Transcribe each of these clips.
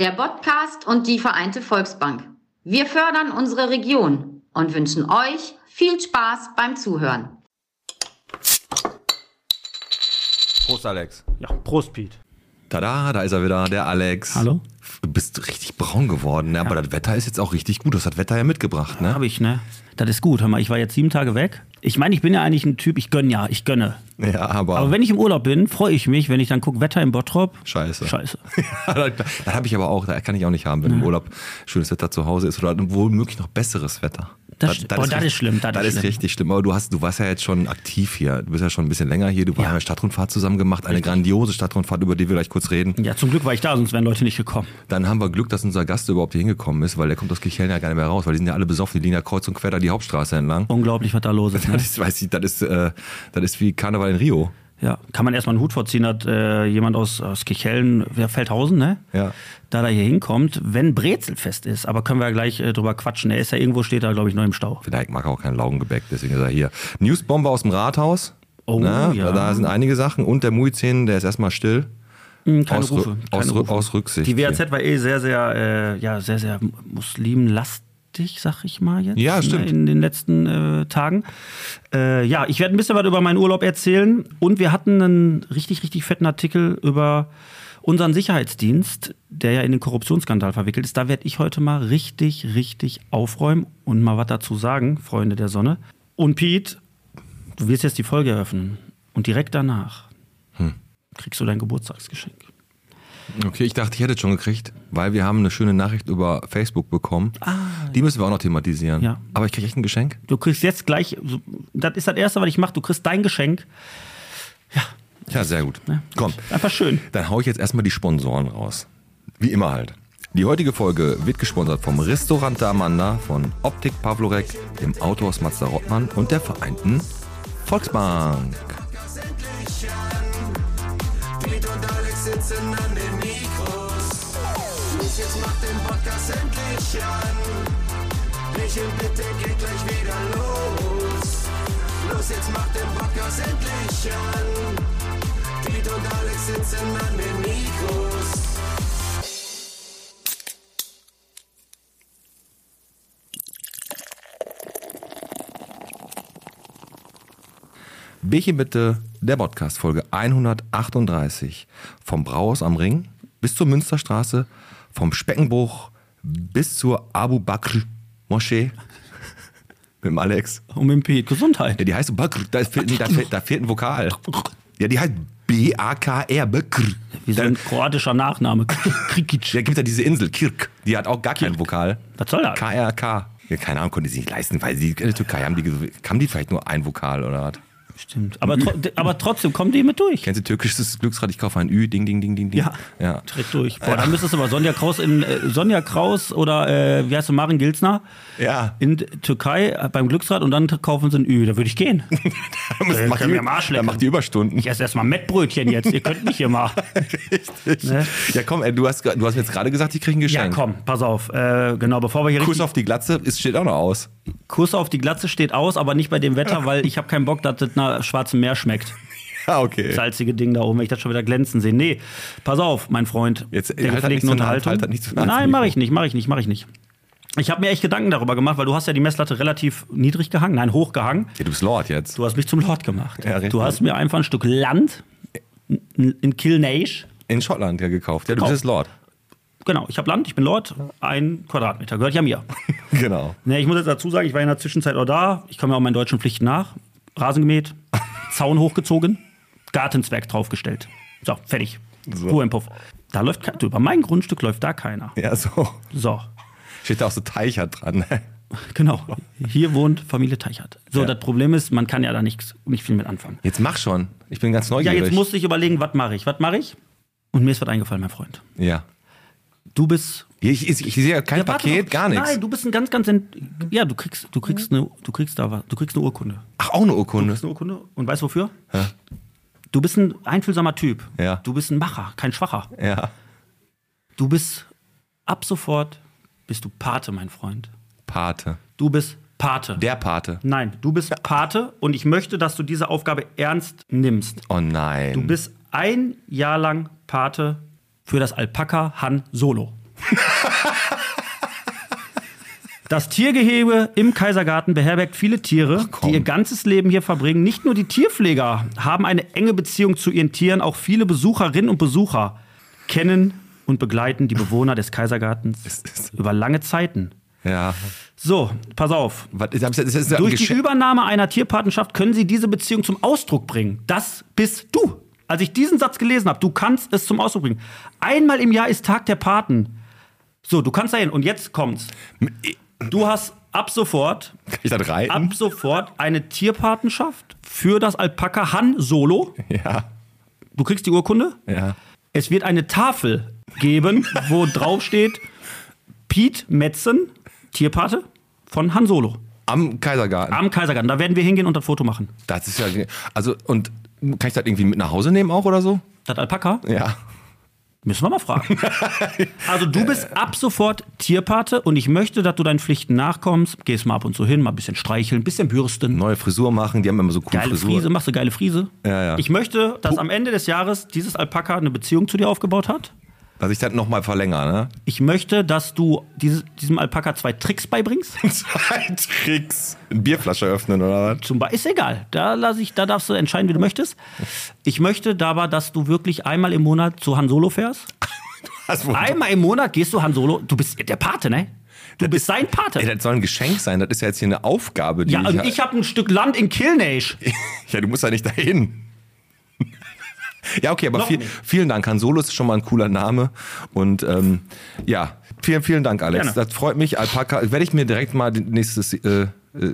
der Podcast und die Vereinte Volksbank. Wir fördern unsere Region und wünschen euch viel Spaß beim Zuhören. Prost, Alex. Ja, Prost, Piet. Tada, da ist er wieder, der Alex. Hallo? Du bist richtig braun geworden, ne? aber das Wetter ist jetzt auch richtig gut. Das Wetter ja mitgebracht, ne? Hab ich, ne? Das ist gut. Hör mal, ich war jetzt sieben Tage weg. Ich meine, ich bin ja eigentlich ein Typ, ich gönn ja, ich gönne. Ja, aber. Aber wenn ich im Urlaub bin, freue ich mich, wenn ich dann gucke, Wetter im Bottrop. Scheiße. Scheiße. das das habe ich aber auch, das kann ich auch nicht haben, wenn im Urlaub schönes Wetter zu Hause ist oder womöglich noch besseres Wetter. Das st- boah, das ist richtig- schlimm, das Das ist ist schlimm. richtig schlimm. Aber du hast, du warst ja jetzt schon aktiv hier. Du bist ja schon ein bisschen länger hier. Du wir haben eine Stadtrundfahrt zusammen gemacht, eine grandiose Stadtrundfahrt, über die wir gleich kurz reden. Ja, zum Glück war ich da, sonst wären Leute nicht gekommen. Dann haben wir Glück, dass unser Gast überhaupt hier hingekommen ist, weil der kommt aus Kirchhellen ja gar nicht mehr raus, weil die sind ja alle besoffen, die liegen ja kreuz und quer da die Hauptstraße entlang. Unglaublich, was da los ist. Ne? Das ist, weiß ich, das ist, äh, das ist wie Karneval in Rio. Ja, kann man erstmal einen Hut vorziehen, hat äh, jemand aus, aus Kichellen, wer Feldhausen, ne? Ja. Da da hier hinkommt, wenn Brezelfest ist. Aber können wir ja gleich äh, drüber quatschen. Er ist ja irgendwo, steht da, glaube ich, noch im Stau. Vielleicht mag er auch kein Laugengebäck, deswegen ist er hier. Newsbombe aus dem Rathaus. Oh, Na, ja. Da sind einige Sachen. Und der Muizin, der ist erstmal still. Hm, Keine Aus Rufe. aus Keine Rü- Rufe. aus Rücksicht Die WAZ war eh sehr, sehr, äh, ja, sehr, sehr muslimlastig, sag ich mal jetzt. Ja, ne, stimmt. In den letzten äh, Tagen. Äh, ja, ich werde ein bisschen was über meinen Urlaub erzählen. Und wir hatten einen richtig, richtig fetten Artikel über unseren Sicherheitsdienst, der ja in den Korruptionsskandal verwickelt ist. Da werde ich heute mal richtig, richtig aufräumen und mal was dazu sagen, Freunde der Sonne. Und Pete, du wirst jetzt die Folge eröffnen. Und direkt danach Hm. kriegst du dein Geburtstagsgeschenk. Okay, ich dachte, ich hätte es schon gekriegt, weil wir haben eine schöne Nachricht über Facebook bekommen. Die müssen wir auch noch thematisieren. Ah. Ja. Aber ich kriege echt ein Geschenk. Du kriegst jetzt gleich, das ist das Erste, was ich mache, du kriegst dein Geschenk. Ja, sehr gut. Ne? Komm, Einfach schön. dann hau ich jetzt erstmal die Sponsoren raus. Wie immer halt. Die heutige Folge wird gesponsert vom Restaurant Amanda, von Optik Pavlorek, dem Autohaus Mazda Rottmann und der Vereinten Volksbank. Piet und Alex sitzen an den jetzt macht den Podcast endlich an. Michel, bitte geht gleich wieder los. Los, jetzt macht den Podcast endlich an. Piet und Alex sitzen an den Mikros. Bierchen bitte, der Podcast, Folge 138. Vom Brauhaus am Ring bis zur Münsterstraße, vom Speckenbruch bis zur Abu Bakr Moschee. Mit dem Alex. Und mit dem Pete. Gesundheit. Ja, die heißt Bakr, da fehlt, da fehlt, da fehlt ein Vokal. Ja, die heißt B-A-K-R, Bakr. Wie so ein kroatischer Nachname. Krikic. da gibt ja diese Insel, Kirk, die hat auch gar kein Vokal. Was soll das? K-R-K. Ja, keine Ahnung, konnte sie nicht leisten, weil sie in der Türkei haben die, haben die vielleicht nur ein Vokal oder was? Stimmt. Aber, tro aber trotzdem kommen die mit durch. Kennst du türkisches Glücksrad? Ich kaufe ein Ü, ding, ding, ding, ding, ding. Ja. ja. Direkt durch. Boah, dann müsstest du aber Sonja Kraus in äh, Sonja Kraus oder äh, wie heißt du, Marin Gilsner Ja. in Türkei äh, beim Glücksrad und dann kaufen sie ein Ü. Da würde ich gehen. Das Äh, macht die, Arsch lecken. macht die Überstunden. Ich esse erstmal Mettbrötchen jetzt. Ihr könnt mich hier mal. Richtig. Ne? Ja, komm, ey, du hast, du hast mir jetzt gerade gesagt, ich kriege ein Ja, Geschenk. komm, pass auf. Äh, genau, bevor wir hier Kuss auf die Glatze, es steht auch noch aus. Kuss auf die Glatze steht aus, aber nicht bei dem Wetter, weil ich habe keinen Bock, dass das nach Schwarzem Meer schmeckt. Ja, okay. Salzige Ding da oben, wenn ich das schon wieder glänzen sehe. Nee, pass auf, mein Freund. Jetzt, der halt das gepflegten so Unterhaltung. halt das nicht so Nein, mache ich nicht, mache ich nicht, mache ich nicht. Ich habe mir echt Gedanken darüber gemacht, weil du hast ja die Messlatte relativ niedrig gehangen, nein, hoch gehangen. Ja, du bist Lord jetzt. Du hast mich zum Lord gemacht. Ja, du hast mir einfach ein Stück Land in Kilnage. In Schottland ja gekauft. Ja, du bist jetzt Lord. Genau, ich habe Land, ich bin Lord, ein Quadratmeter, gehört ja mir. Genau. Ne, ich muss jetzt dazu sagen, ich war in der Zwischenzeit auch da. Ich komme ja auch meinen deutschen Pflichten nach. Rasen gemäht, Zaun hochgezogen, Gartenzwerg draufgestellt. So, fertig. So. Ruhe im Puff. Da läuft du, über mein Grundstück läuft da keiner. Ja, so. So, Steht da auch so Teichert dran. ne? genau. Hier wohnt Familie Teichert. So, Ja. das Problem ist, man kann ja da nichts, nicht viel mit anfangen. Jetzt mach schon. Ich bin ganz Ja, neugierig. jetzt musste ich überlegen, was mache ich? Was mache ich? Und mir ist was eingefallen, mein Freund. Ja. Du bist Ich, ich, ich sehe ja kein Ja, Paket, doch. gar nichts. Nein, du bist ein ganz, ganz. ent- Ja, du kriegst, du kriegst eine, du kriegst da was. Du kriegst eine Urkunde. Ach, auch eine Urkunde. Eine Urkunde. Und weißt wofür? Du bist ein einfühlsamer Typ. Ja. Du bist ein Macher, kein Schwacher. Ja. Du bist ab sofort bist du Pate, mein Freund. Pate. Du bist Pate. Der Pate. Nein, du bist Pate und ich möchte, dass du diese Aufgabe ernst nimmst. Oh nein. Du bist ein Jahr lang Pate für das Alpaka Han Solo. Das Tiergehege im Kaisergarten beherbergt viele Tiere, die ihr ganzes Leben hier verbringen. Nicht nur die Tierpfleger haben eine enge Beziehung zu ihren Tieren, auch viele Besucherinnen und Besucher kennen und begleiten die Bewohner des Kaisergartens über lange Zeiten. Ja. So, pass auf. Was, das ist, das ist Durch die Übernahme einer Tierpatenschaft können sie diese Beziehung zum Ausdruck bringen. Das bist du. Als ich diesen Satz gelesen habe, du kannst es zum Ausdruck bringen. Einmal im Jahr ist Tag der Paten. So, du kannst da hin. Und jetzt kommt's. Du hast ab sofort, ich das reiten? ab sofort eine Tierpatenschaft für das Alpaka Han Solo. Ja. Du kriegst die Urkunde. Ja. Es wird eine Tafel geben, wo drauf steht Piet Metzen, Tierpate von Han Solo. Am Kaisergarten. Am Kaisergarten. Da werden wir hingehen und ein Foto machen. Das ist ja. Also, und kann ich das irgendwie mit nach Hause nehmen auch oder so? Das Alpaka? Ja. Müssen wir mal fragen. Also du bist ab sofort Tierpate und ich möchte, dass du deinen Pflichten nachkommst. Gehst mal ab und zu hin, mal ein bisschen streicheln, ein bisschen bürsten. Neue Frisur machen, die haben immer so coole Geile Frisuren. Friese, machst du geile Friese? Ja, ja. Ich möchte, dass am Ende des Jahres dieses Alpaka eine Beziehung zu dir aufgebaut hat. Dass ich das nochmal verlängere, ne? Ich möchte, dass du dieses, diesem Alpaka zwei Tricks beibringst. Zwei Tricks. Eine Bierflasche öffnen oder was? Zum Beispiel, ist egal. Da, lass ich, da darfst du entscheiden, wie du möchtest. Ich möchte dabei, dass du wirklich einmal im Monat zu Han Solo fährst. Das, Einmal im Monat gehst du Han Solo. Du bist der Pate, ne? Du bist sein Pate. Ey, das soll ein Geschenk sein. Das ist ja jetzt hier eine Aufgabe, die Ja, und ich habe ein Stück Land in Kilnage. Ja, du musst ja nicht dahin. Ja, okay, aber viel, vielen Dank. Han Solo ist schon mal ein cooler Name. Und ähm, ja, vielen, vielen Dank, Alex. Gerne. Das freut mich. Alpaka, werde ich mir direkt mal nächstes, äh, äh,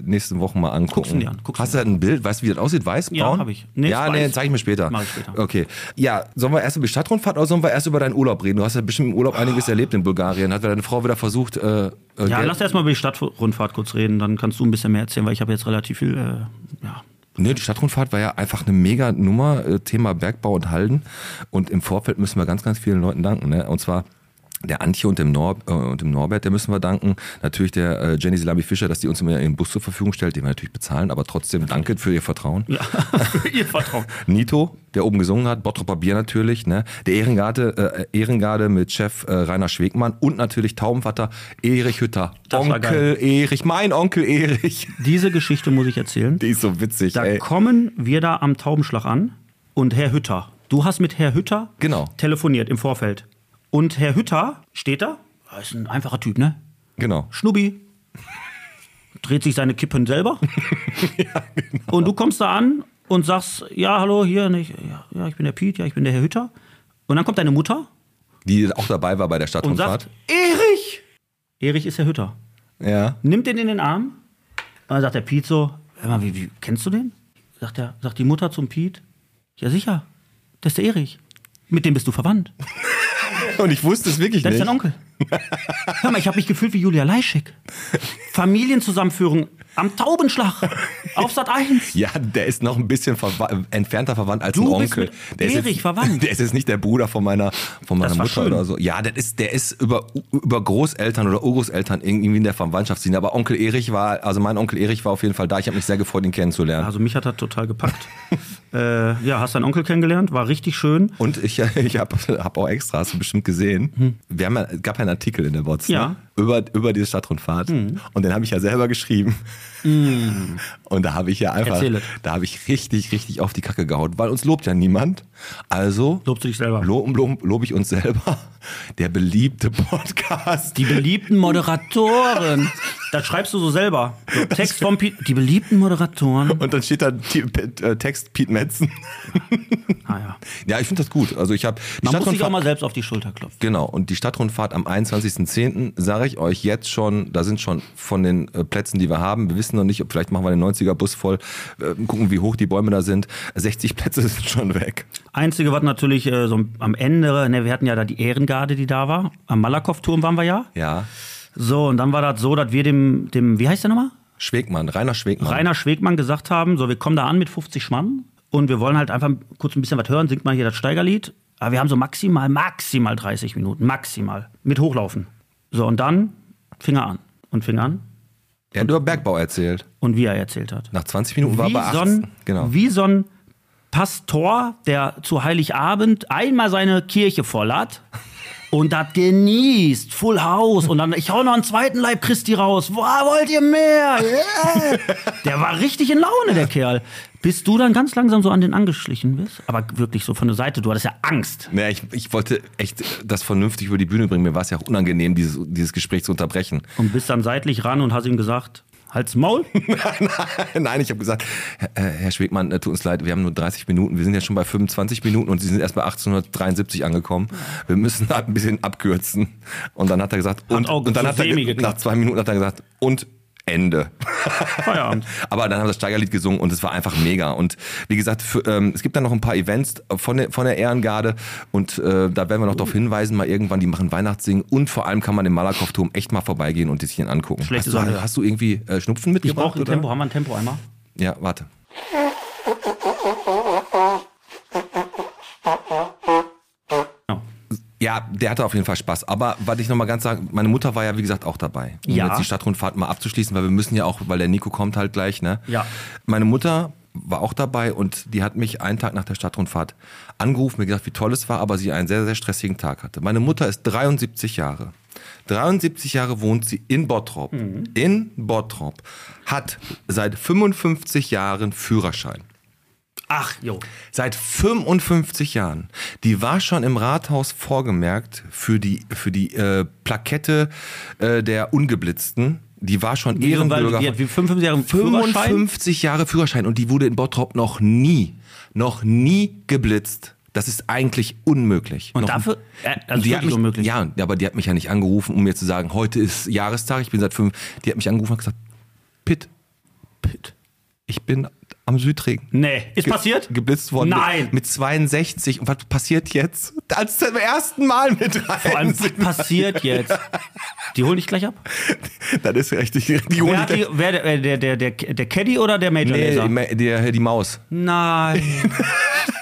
nächste Woche mal angucken. Guck's dir an, guck's Hast du da ein Bild? Weißt du, wie das aussieht? Weiß, Ja, braun? hab ich. Nee, ja, nee, weiß. zeig ich mir später. Mach ich später. Okay. Ja, sollen wir erst über die Stadtrundfahrt oder sollen wir erst über deinen Urlaub reden? Du hast ja bestimmt im Urlaub einiges erlebt in Bulgarien. Hat deine Frau wieder versucht, äh, äh, Ja, Geld- lass erst mal über die Stadtrundfahrt kurz reden, dann kannst du ein bisschen mehr erzählen, weil ich habe jetzt relativ viel, äh, ja. Ne, die Stadtrundfahrt war ja einfach eine mega Nummer, äh, Thema Bergbau und Halden. Und im Vorfeld müssen wir ganz, ganz vielen Leuten danken. Ne? Und zwar der Antje und dem, Nor äh, und dem Norbert, der müssen wir danken. Natürlich der äh, Jenny Selami Fischer, dass die uns immer ihren Bus zur Verfügung stellt, den wir natürlich bezahlen, aber trotzdem danke für ihr Vertrauen. ja. Für ihr Vertrauen. Nito, der oben gesungen hat, Bottropper Bier natürlich, ne? Der Ehrengarde, äh, Ehrengarde mit Chef äh, Rainer Schwegmann und natürlich Taubenvater Erich Hütter. Das Onkel Erich, mein Onkel Erich. Diese Geschichte muss ich erzählen. Die ist so witzig, Da ey. kommen wir da am Taubenschlag an und Herr Hütter, du hast mit Herr Hütter Genau. telefoniert im Vorfeld. Und Herr Hütter steht da, er ist ein einfacher Typ, ne? Genau. Schnubbi. Dreht sich seine Kippen selber. genau. Und du kommst da an und sagst, ja, hallo, hier, nicht, ja, ja, ich bin der Piet, ja, ich bin der Herr Hütter. Und dann kommt deine Mutter Die auch dabei war bei der und Stadtrundfahrt. sagt, Erich! Erich ist Herr Hütter. Ja. Nimmt den in den Arm. Und dann sagt der Piet so, hör mal, wie, wie kennst du den? Sagt, der, sagt die Mutter zum Piet, ja sicher, das ist der Erich. Mit dem bist du verwandt. Und ich wusste es wirklich Das ist nicht. dein Onkel. Hör mal, ich habe mich gefühlt wie Julia Leischig. Familienzusammenführung am Taubenschlag auf Sat 1. Ja, der ist noch ein bisschen verwa entfernter verwandt als Du ein bist Onkel. mit der ist Erich jetzt, verwandt. Der ist jetzt nicht der Bruder von meiner, von meiner Das Mutter oder so. Ja, der ist, der ist über, über Großeltern oder Urgroßeltern irgendwie in der Verwandtschaftslinie. Aber Onkel Erich war, also mein Onkel Erich war auf jeden Fall da. Ich habe mich sehr gefreut, ihn kennenzulernen. Also mich hat er total gepackt. äh, ja, hast deinen Onkel kennengelernt, war richtig schön. Und ich, ich habe hab auch extra, hast du bestimmt gesehen. Wir haben gab einen Artikel in der Bots Hm. Ja. Über, über diese Stadtrundfahrt. Und den habe ich ja selber geschrieben. Und da habe ich ja einfach, Erzähl es. da habe ich richtig, richtig auf die Kacke gehauen, weil uns lobt ja niemand. Also Lobst du dich selber? lo, lo, lobe ich uns selber. Der beliebte Podcast. Die beliebten Moderatoren. Das schreibst du so selber. So, Text vom Piet. Die beliebten Moderatoren. Und dann steht da äh, Text Piet Metzen. Ah, ja. Ja, ich finde das gut. Also ich habe Man muss sich auch mal selbst auf die Schulter klopfen. Genau, und die Stadtrundfahrt am 21.10. sage ich euch jetzt schon, da sind schon von den äh, Plätzen, die wir haben, wir wissen noch nicht, ob vielleicht machen wir den 90er-Bus voll, äh, gucken, wie hoch die Bäume da sind. 60 Plätze sind schon weg. Einzige, was natürlich äh, so am Ende, ne, wir hatten ja da die Ehrengarde, die da war. Am Malakow-Turm waren wir ja. Ja, So, und dann war das so, dass wir dem, dem wie heißt der nochmal? Schwegmann, Rainer Schwegmann. Rainer Schwegmann gesagt haben, so, wir kommen da an mit 50 Mann und wir wollen halt einfach kurz ein bisschen was hören, singt mal hier das Steigerlied. Aber wir haben so maximal, maximal 30 Minuten, maximal, mit hochlaufen. So, und dann fing er an und fing an Er hat über Bergbau erzählt. und wie er erzählt hat. Nach 20 Minuten war er wie, bei so 18. ein, genau. wie so ein Pastor, der zu Heiligabend einmal seine Kirche voll hat und das genießt. Full House. Und dann, ich hau noch einen zweiten Leib Christi raus. Boah, wollt ihr mehr? Yeah. Der war richtig in Laune, der Kerl. Bis du dann ganz langsam so an den angeschlichen bist. Aber wirklich so von der Seite. Du hattest ja Angst. Naja, ich, ich wollte echt das vernünftig über die Bühne bringen. Mir war es ja auch unangenehm, dieses, dieses Gespräch zu unterbrechen. Und bist dann seitlich ran und hast ihm gesagt, halt's Maul. Nein, ich habe gesagt, Herr, äh, Herr Schwegmann, äh, tut uns leid, wir haben nur 30 Minuten, wir sind ja schon bei 25 Minuten und Sie sind erst bei 1873 angekommen. Wir müssen da ein bisschen abkürzen. Und dann hat er gesagt, und, auch und dann hat er, nach zwei Minuten hat er gesagt, und Ende. Feierabend. Aber dann haben wir das Steigerlied gesungen und es war einfach mega. Und wie gesagt, für, ähm, es gibt dann noch ein paar Events von der, von der Ehrengarde und äh, da werden wir noch darauf hinweisen, mal irgendwann, die machen Weihnachtssingen und vor allem kann man im Malakow-Turm echt mal vorbeigehen und sich den angucken. Schlecht hast, auch du, hast du irgendwie äh, Schnupfen Ich mitgebracht? brauche ein? Tempo. Haben wir ein Tempo einmal? Ja, warte. Ja, der hatte auf jeden Fall Spaß. Aber was ich nochmal ganz sagen, meine Mutter war ja wie gesagt auch dabei. Um Ja. jetzt die Stadtrundfahrt mal abzuschließen, weil wir müssen ja auch, weil der Nico kommt halt gleich, ne? Ja. Meine Mutter war auch dabei und die hat mich einen Tag nach der Stadtrundfahrt angerufen, mir gesagt, wie toll es war, aber sie einen sehr, sehr stressigen Tag hatte. Meine Mutter ist 73 Jahre. 73 Jahre wohnt sie in Bottrop. In Bottrop. Hat seit 55 Jahren Führerschein. Ach, jo. Seit 55 Jahren. Die war schon im Rathaus vorgemerkt für die, für die äh, Plakette äh, der Ungeblitzten. Die war schon weil Ehrenbürger. die hat wie 55 Jahre Führerschein? 55 Jahre Führerschein und die wurde in Bottrop noch nie, noch nie geblitzt. Das ist eigentlich unmöglich. Und noch, dafür, äh, also die hat mich, unmöglich. Ja, aber die hat mich ja nicht angerufen, um mir zu sagen, heute ist Jahrestag, ich bin seit fünf. Die hat mich angerufen und gesagt, Pitt, Pitt, ich bin am Südring. Nee, ist Ge- passiert? Geblitzt worden. Nein. Mit, mit 62. Und was passiert jetzt? Als zum ersten Mal mit rein. Vor allem, was passiert jetzt? Die holen dich gleich ab? das ist richtig. Die holen Wer, hat die, wer der, der, der, der, der Caddy oder der Major nee, Laser? die, Ma- die, die Maus. Nein.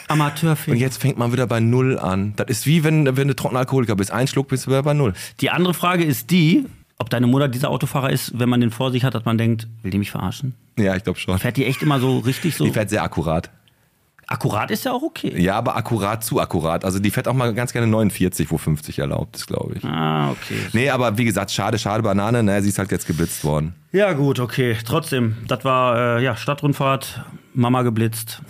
Und Amateurfilm. jetzt fängt man wieder bei Null an. Das ist wie wenn, wenn du trockener Alkoholiker bist. Ein Schluck bist du wieder bei Null. Die andere Frage ist die, ob deine Mutter dieser Autofahrer ist, wenn man den vor sich hat, dass man denkt, will die mich verarschen? Ja, ich glaube schon. Fährt die echt immer so richtig so? Die fährt sehr akkurat. Akkurat ist ja auch okay. Ja, aber akkurat zu akkurat. Also die fährt auch mal ganz gerne 49, wo 50 erlaubt ist, glaube ich. Ah, okay. Nee, aber wie gesagt, schade, schade Banane. Ne, sie ist halt jetzt geblitzt worden. Ja, gut, okay. Trotzdem, das war äh, ja Stadtrundfahrt, Mama geblitzt.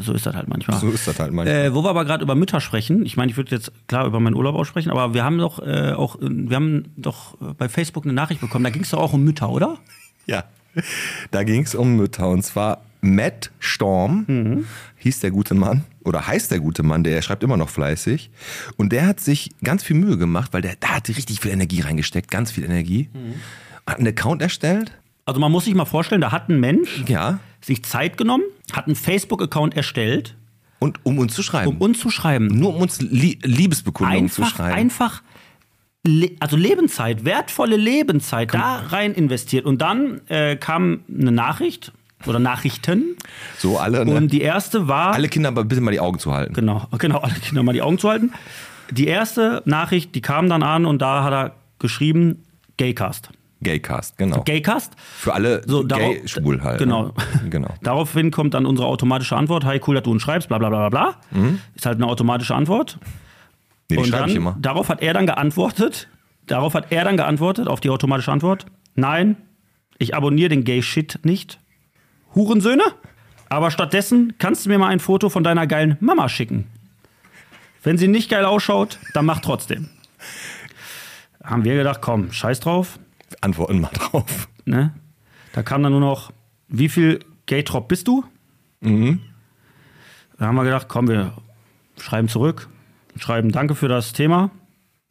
So ist das halt manchmal. So ist das halt manchmal. Äh, wo wir aber gerade über Mütter sprechen, ich meine, ich würde jetzt klar über meinen Urlaub aussprechen, aber wir haben doch äh, auch, äh, wir haben doch äh, bei Facebook eine Nachricht bekommen, da ging es doch auch um Mütter, oder? Ja, da ging es um Mütter und zwar Matt Storm hieß der gute Mann oder heißt der gute Mann, der schreibt immer noch fleißig und der hat sich ganz viel Mühe gemacht, weil der da hat richtig viel Energie reingesteckt, ganz viel Energie. Hat einen Account erstellt, Also man muss sich mal vorstellen, da hat ein Mensch ja, sich Zeit genommen, hat einen Facebook-Account erstellt, und um uns zu schreiben. um uns zu schreiben. Nur um uns Lie Liebesbekundungen zu Einfach, schreiben. einfach, le also Lebenszeit, wertvolle Lebenszeit da rein investiert. Und dann äh, kam eine Nachricht oder Nachrichten. so alle, ne? Und die erste war. alle Kinder aber bitte mal die Augen zu halten. Genau, genau, alle Kinder mal die Augen zu halten. Die erste Nachricht, die kam dann an und da hat er geschrieben, Gaycast. Gaycast, genau. Gaycast. Für alle So, gay schwul halt. Genau. Ne? genau. Daraufhin kommt dann unsere automatische Antwort, hi, cool, dass du uns schreibst, bla bla bla bla bla. Ist halt eine automatische Antwort. Nee, die schreibe ich immer. darauf hat er dann geantwortet, darauf hat er dann geantwortet, auf die automatische Antwort, nein, ich abonniere den Gay Shit nicht. Hurensöhne? Aber stattdessen kannst du mir mal ein Foto von deiner geilen Mama schicken. Wenn sie nicht geil ausschaut, dann mach trotzdem. Haben wir gedacht, komm, scheiß drauf. Antworten mal drauf. Ne? Da kam dann nur noch, wie viel Gaytrop bist du? Da haben wir gedacht, komm, wir schreiben zurück, schreiben Danke für das Thema.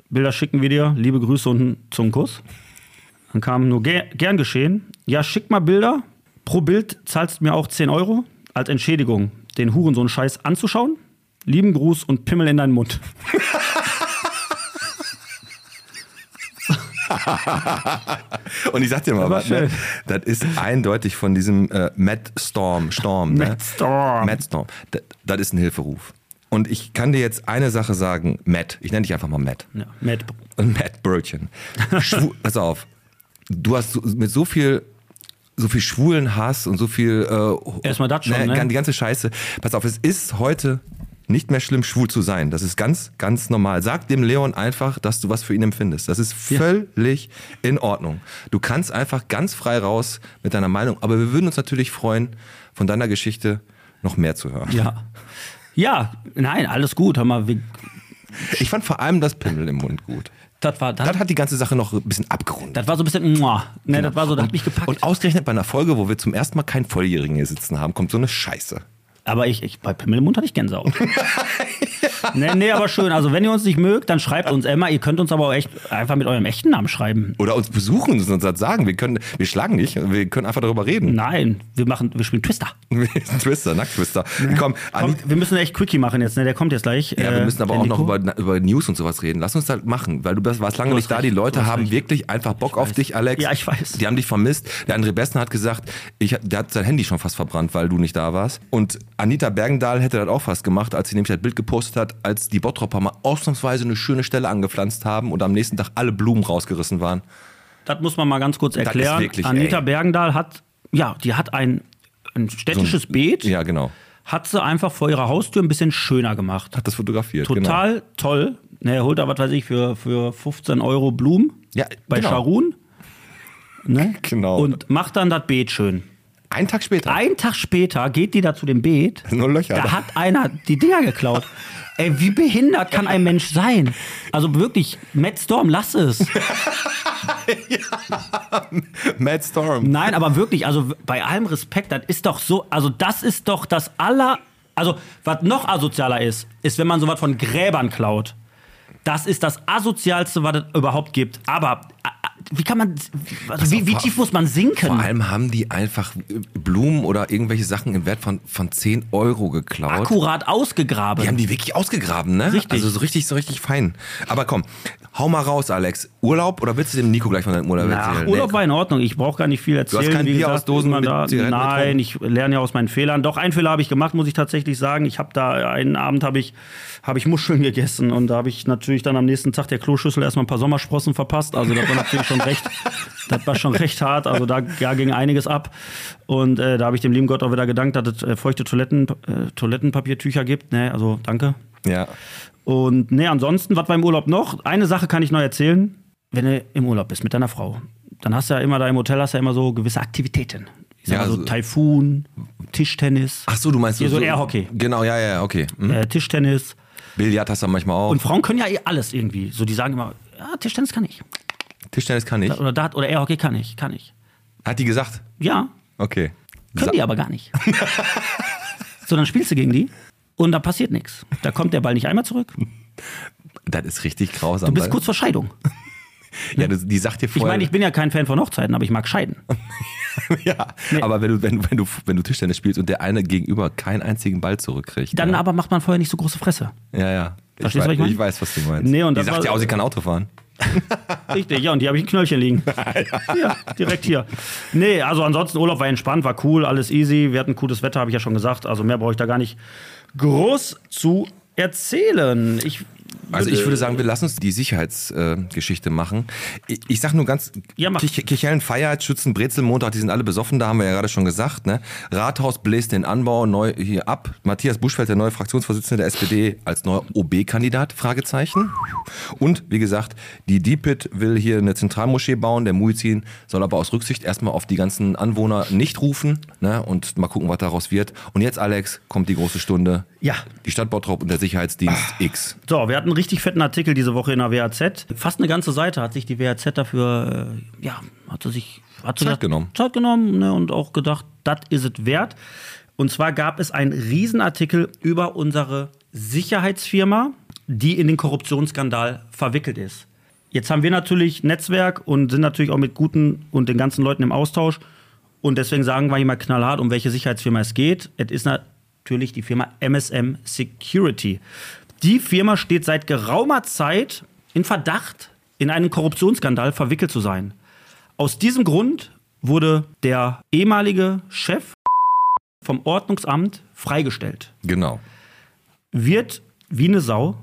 Bilder schicken wir dir, liebe Grüße und einen Zungenkuss. Dann kam nur ger gern geschehen. Ja, schick mal Bilder. Pro Bild zahlst du mir auch 10 Euro als Entschädigung, den Hurensohn-Scheiß anzuschauen. Lieben Gruß und Pimmel in deinen Mund. Und ich sag dir mal was, ne? das ist eindeutig von diesem äh, Matt Storm, Storm, ne? Matt Storm. Matt Storm. Das, das ist ein Hilferuf. Und ich kann dir jetzt eine Sache sagen, Matt. Ich nenne dich einfach mal Matt. Ja, Matt. Und Matt Brötchen. Schwu Pass auf. Du hast mit so viel so viel schwulen Hass und so viel äh, Erstmal das schon, ne? Die ganze Scheiße. Pass auf, es ist heute nicht mehr schlimm, schwul zu sein. Das ist ganz, ganz normal. Sag dem Leon einfach, dass du was für ihn empfindest. Das ist völlig in Ordnung. Du kannst einfach ganz frei raus mit deiner Meinung. Aber wir würden uns natürlich freuen, von deiner Geschichte noch mehr zu hören. Ja. Ja, nein, alles gut. Hör mal, wir, Ich fand vor allem das Pimmel im Mund gut. das war das, Das hat die ganze Sache noch ein bisschen abgerundet. das war so ein bisschen, ne, das war so, das hat mich gepackt. Und ausgerechnet bei einer Folge, wo wir zum ersten Mal keinen Volljährigen hier sitzen haben, kommt so eine Scheiße. Aber ich, ich bei Pimmel im Mund hatte ich Gänsehaut. nee, nee, aber schön. Also wenn ihr uns nicht mögt, dann schreibt uns Emma. Ihr könnt uns aber auch echt einfach mit eurem echten Namen schreiben. Oder uns besuchen und uns das sagen. Wir, können, wir schlagen nicht, wir können einfach darüber reden. Nein, wir machen, wir spielen Twister. Twister, Nackt-Twister. Komm, Komm, wir müssen echt Quickie machen jetzt, ne? Der kommt jetzt gleich. ja, wir Äh, müssen aber der auch noch über, über News und sowas reden. Lass uns das machen, weil du warst lange Du nicht hast da. Die recht, Leute haben recht. wirklich einfach Bock auf dich, Alex. Ja, ich weiß. Die haben dich vermisst. Der André Bessen hat gesagt, ich, der hat sein Handy schon fast verbrannt, weil du nicht da warst. Und Anita Bergendahl hätte das auch fast gemacht, als sie nämlich das Bild gepostet hat, als die Bottropper mal ausnahmsweise eine schöne Stelle angepflanzt haben und am nächsten Tag alle Blumen rausgerissen waren. Das muss man mal ganz kurz erklären. wirklich, Anita ey. Bergendahl hat, ja, die hat ein, ein städtisches Beet, Ja, genau. hat sie einfach vor ihrer Haustür ein bisschen schöner gemacht. Hat das fotografiert. Genau. Total toll. Ne, er holt da, was weiß ich, für, für 15 Euro Blumen Ja, bei genau. Scharun. Ne? Genau. Und macht dann das Beet schön. Einen Tag später. Einen Tag später geht die da zu dem Beet. Nur Löcher. Da da. hat einer die Dinger geklaut. Ey, wie behindert kann ein Mensch sein? Also wirklich, Matt Storm, lass es. Mad Storm. Nein, aber wirklich, also bei allem Respekt, das ist doch so, also das ist doch das aller, also was noch asozialer ist, ist, wenn man sowas von Gräbern klaut. Das ist das asozialste, was es überhaupt gibt. Aber wie kann man, also wie, wie tief muss man sinken? Vor allem haben die einfach Blumen oder irgendwelche Sachen im Wert von, von 10 Euro geklaut. Akkurat ausgegraben. Die haben die wirklich ausgegraben, ne? Richtig. Also so richtig, so richtig fein. Aber komm, hau mal raus, Alex. Urlaub oder willst du dem Nico gleich von deinem Urlaub Ach, erzählen? Urlaub Nee. war in Ordnung. Ich brauche gar nicht viel erzählen. hast kein Wie Bier gesagt, aus Dosen mit da, Zigaretten Nein, ich lerne ja aus meinen Fehlern. Doch, einen Fehler habe ich gemacht, muss ich tatsächlich sagen. Ich habe da einen Abend habe ich, habe ich Muscheln gegessen und da habe ich natürlich dann am nächsten Tag der Kloschüssel erstmal ein paar Sommersprossen verpasst. Also war natürlich schon recht, das war schon recht hart. Also da, da ging einiges ab. Und äh, da habe ich dem lieben Gott auch wieder gedankt, dass es äh, feuchte Toiletten, äh, Toilettenpapiertücher gibt. Ne, also danke. Ja. Und ne, ansonsten, was war im Urlaub noch? Eine Sache kann ich noch erzählen. Wenn du im Urlaub bist mit deiner Frau, dann hast du ja immer da im Hotel hast du ja immer so gewisse Aktivitäten. Ich sag Ja, so so- Taifun, Tischtennis, Ach so, du meinst Hier so Airhockey. Genau, ja, ja, okay. Hm. Tischtennis. Billard hast du manchmal auch. Und Frauen können ja eh alles irgendwie. So, die sagen immer, ja, Tischtennis kann ich. Tischtennis kann ich. Oder Dart oder Airhockey kann ich, kann ich. Hat die gesagt? Ja, Okay. können Sa- die aber gar nicht. so, dann spielst du gegen die und da passiert nichts. Da kommt der Ball nicht einmal zurück. Das ist richtig grausam. Du bist kurz vor Scheidung. Ja, das, die sagt dir Ich vorher. meine, ich bin ja kein Fan von Hochzeiten, aber ich mag scheiden. ja, aber wenn du, wenn, du- wenn, du, wenn du Tischtennis spielst und der eine gegenüber keinen einzigen Ball zurückkriegt. Dann ja. aber macht man vorher nicht so große Fresse. Ja, ja. Ich, Verstehst du, was ich weiß, meine? ich weiß, was du meinst. Nee, und die das sagt ja auch, sie kann Auto fahren. Richtig, ja, und die habe ich ein Knöllchen liegen. ja, direkt hier. Nee, also ansonsten Urlaub war entspannt, war cool, alles easy. Wir hatten gutes Wetter, habe ich ja schon gesagt. Also mehr brauche ich da gar nicht groß zu erzählen. Ich Also ich würde sagen, wir lassen uns die Sicherheitsgeschichte äh, machen. Ich, ich sag nur ganz, Ja. Kich- Kichellen feiert, Schützen, Brezel, Montag, die sind alle besoffen, da haben wir ja gerade schon gesagt. Ne? Rathaus bläst den Anbau neu hier ab. Matthias Buschfeld, der neue Fraktionsvorsitzende der SPD, als neuer OB-Kandidat, Fragezeichen. Und wie gesagt, die DPIT will hier eine Zentralmoschee bauen, der Muizin soll aber aus Rücksicht erstmal auf die ganzen Anwohner nicht rufen ne? und mal gucken, was daraus wird. Und jetzt, Alex, kommt die große Stunde. Ja. Die Stadt Bottrop und der Sicherheitsdienst X. So, wir hatten einen richtig fetten Artikel diese Woche in der WAZ. Fast eine ganze Seite hat sich die WAZ dafür, äh, ja, hat sie sich hat Zeit genommen. Zeit genommen ne, und auch gedacht, das ist es wert. Und zwar gab es einen Riesenartikel über unsere Sicherheitsfirma, die in den Korruptionsskandal verwickelt ist. Jetzt haben wir natürlich Netzwerk und sind natürlich auch mit guten und den ganzen Leuten im Austausch. Und deswegen sagen wir hier mal knallhart, um welche Sicherheitsfirma es geht. Es ist natürlich die Firma MSM Security. Die Firma steht seit geraumer Zeit in Verdacht, in einen Korruptionsskandal verwickelt zu sein. Aus diesem Grund wurde der ehemalige Chef vom Ordnungsamt freigestellt. Genau. Wird wie eine Sau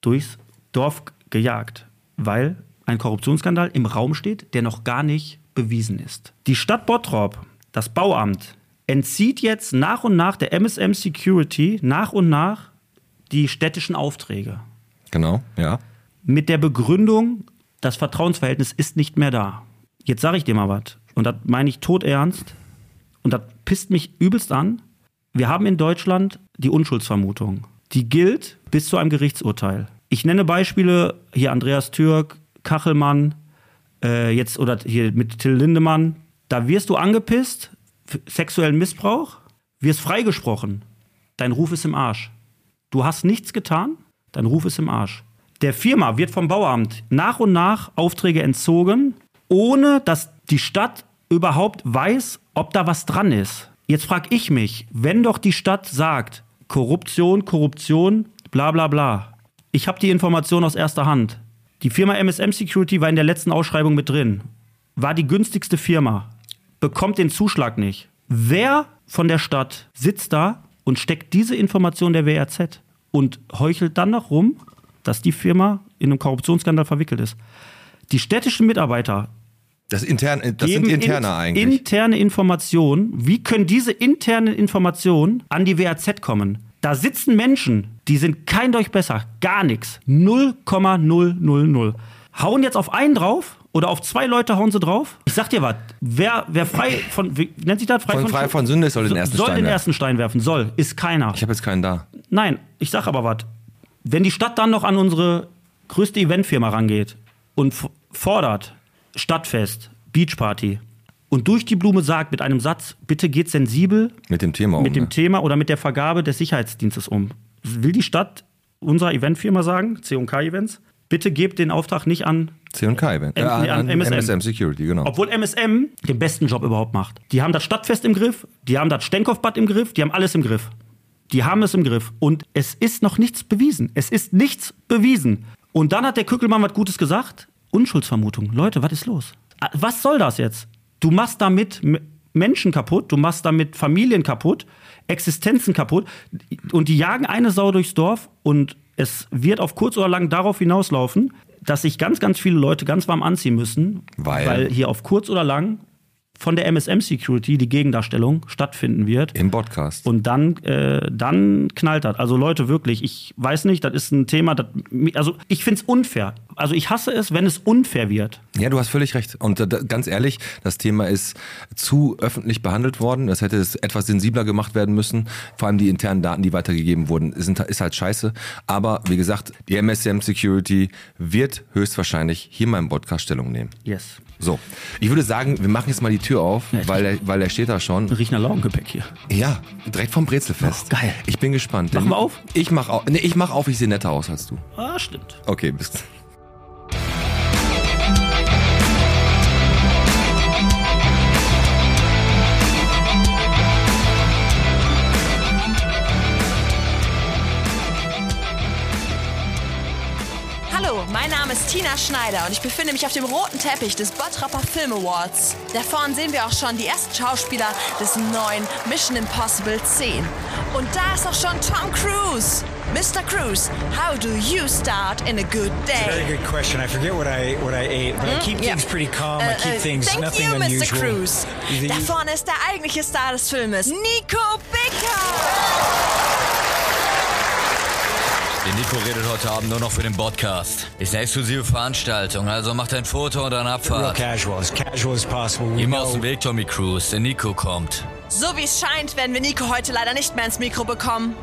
durchs Dorf gejagt, weil ein Korruptionsskandal im Raum steht, der noch gar nicht bewiesen ist. Die Stadt Bottrop, das Bauamt, entzieht jetzt nach und nach der MSM Security nach und nach die städtischen Aufträge. Genau, ja. Mit der Begründung, das Vertrauensverhältnis ist nicht mehr da. Jetzt sage ich dir mal was. Und das meine ich todernst. Und das pisst mich übelst an. Wir haben in Deutschland die Unschuldsvermutung. Die gilt bis zu einem Gerichtsurteil. Ich nenne Beispiele, hier Andreas Türk, Kachelmann, äh, jetzt oder hier mit Till Lindemann. Da wirst du angepisst, sexuellen Missbrauch, wirst freigesprochen. Dein Ruf ist im Arsch. Du hast nichts getan, dein Ruf ist im Arsch. Der Firma wird vom Bauamt nach und nach Aufträge entzogen, ohne dass die Stadt überhaupt weiß, ob da was dran ist. Jetzt frage ich mich, wenn doch die Stadt sagt, Korruption, Korruption, bla bla bla. Ich habe die Information aus erster Hand. Die Firma MSM Security war in der letzten Ausschreibung mit drin. War die günstigste Firma. Bekommt den Zuschlag nicht. Wer von der Stadt sitzt da und steckt diese Information der WRZ und heuchelt dann noch rum, dass die Firma in einem Korruptionsskandal verwickelt ist? Die städtischen Mitarbeiter Das, intern, das geben sind interne in- eigentlich. interne Informationen. Wie können diese internen Informationen an die WAZ kommen? Da sitzen Menschen, die sind kein Deut besser, gar nichts. 0,000. Hauen jetzt auf einen drauf oder auf zwei Leute hauen sie drauf? Ich sag dir was, wer, wer frei von, wie nennt sich das? Von frei von Sünde soll den ersten soll Stein den werfen. ersten Stein werfen, soll, ist keiner. Ich habe jetzt keinen da. Nein, ich sag aber was. Wenn die Stadt dann noch an unsere größte Eventfirma rangeht und fordert Stadtfest, Beachparty und durch die Blume sagt mit einem Satz, bitte geht sensibel Mit dem Thema mit um, dem ne? Thema oder mit der Vergabe des Sicherheitsdienstes um. Will die Stadt unserer Eventfirma sagen, C&K Events, bitte gebt den Auftrag nicht an, C&K Event. Äh, an MSM. Security, genau. obwohl MSM den besten Job überhaupt macht. Die haben das Stadtfest im Griff, die haben das Stenkopfbad im Griff, die haben alles im Griff. Die haben es im Griff. Und es ist noch nichts bewiesen. Es ist nichts bewiesen. Und dann hat der Kückelmann was Gutes gesagt. Unschuldsvermutung. Leute, was ist los? Ah, Was soll das jetzt? Du machst damit Menschen kaputt, du machst damit Familien kaputt, Existenzen kaputt. Und die jagen eine Sau durchs Dorf und es wird auf kurz oder lang darauf hinauslaufen, dass sich ganz, ganz viele Leute ganz warm anziehen müssen, Weil? weil hier auf kurz oder lang von der MSM Security die Gegendarstellung stattfinden wird. Im Podcast. Und dann, äh, dann knallt das. Also Leute, wirklich, ich weiß nicht, das ist ein Thema, das, also ich finde es unfair. Also ich hasse es, wenn es unfair wird. Ja, du hast völlig recht. Und äh, ganz ehrlich, das Thema ist zu öffentlich behandelt worden. Das hätte es etwas sensibler gemacht werden müssen. Vor allem die internen Daten, die weitergegeben wurden, sind, ist halt scheiße. Aber wie gesagt, die MSM Security wird höchstwahrscheinlich hier mal im Podcast Stellung nehmen. Yes. So, ich würde sagen, wir machen jetzt mal die Tür auf, Ja, weil der, weil der steht da schon. Riecht nach Laugengepäck hier. Ja, direkt vom Brezelfest. Oh, geil. Ich bin gespannt. Machen wir auf? Ich mach auf. Nee, ich mach auf, ich sehe netter aus als du. Ah, stimmt. Okay, bis. Tina Schneider und ich befinde mich auf dem roten Teppich des Bottroper Film Awards. Da vorne sehen wir auch schon die ersten Schauspieler des neuen Mission Impossible 10. Und da ist auch schon Tom Cruise. Mr. Cruise, how do you start in a good Very day? good question. I forget what I what I ate, but I keep Yeah. things pretty calm. I Äh, keep äh, things thank nothing you, unusual. Mr. Cruise. The- Da vorne ist der eigentliche Star des Filmes, Nico Bicker. Der Nico redet heute Abend nur noch für den Podcast. Ist eine exklusive Veranstaltung, also macht ein Foto und dann Real Abfahrt. casual, as casual as possible. Mal aus dem Weg, Tommy Cruise. Der Nico kommt. So wie es scheint, werden wir Nico heute leider nicht mehr ins Mikro bekommen.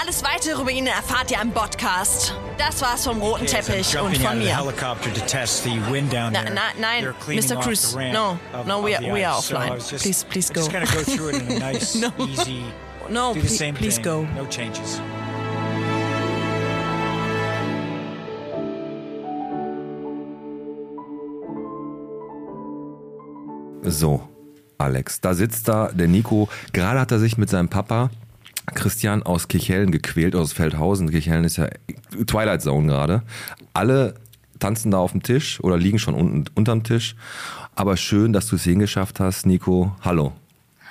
Alles weitere über ihn erfahrt ihr im Podcast. Das war's vom roten Teppich und von mir. Na- na- nein, Mr. ramp no, no, we are- we are offline. Please- please Just go. gonna go through it in a nice, No. easy. No, please go. No changes. So, Alex, da sitzt da der Nico. Gerade hat er sich mit seinem Papa Christian aus Kirchhellen gequält, aus Feldhausen. Kirchhellen ist ja Twilight Zone gerade. Alle tanzen da auf dem Tisch oder liegen schon unten unterm Tisch. Aber schön, dass du es hingeschafft hast, Nico. Hallo.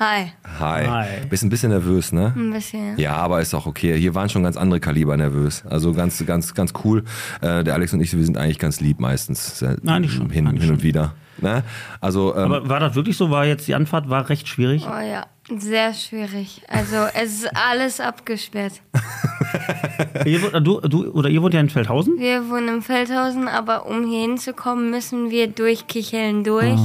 Hi. Hi. Hi. Bist ein bisschen nervös, ne? Ein bisschen. Ja, aber ist auch okay. Hier waren schon ganz andere Kaliber nervös. Also ganz, ganz, ganz cool. Äh, der Alex und ich, wir sind eigentlich ganz lieb meistens. Äh, Eigentlich schon, Hin, eigentlich hin und schon. wieder. Ne? Also, ähm, Aber war das wirklich so? War jetzt die Anfahrt war recht schwierig? Oh ja. Sehr schwierig. Also es ist alles abgesperrt. Ihr, du, du, oder ihr wohnt ja in Feldhausen? Wir wohnen im Feldhausen, aber um hier hinzukommen, müssen wir durch Kicheln durch.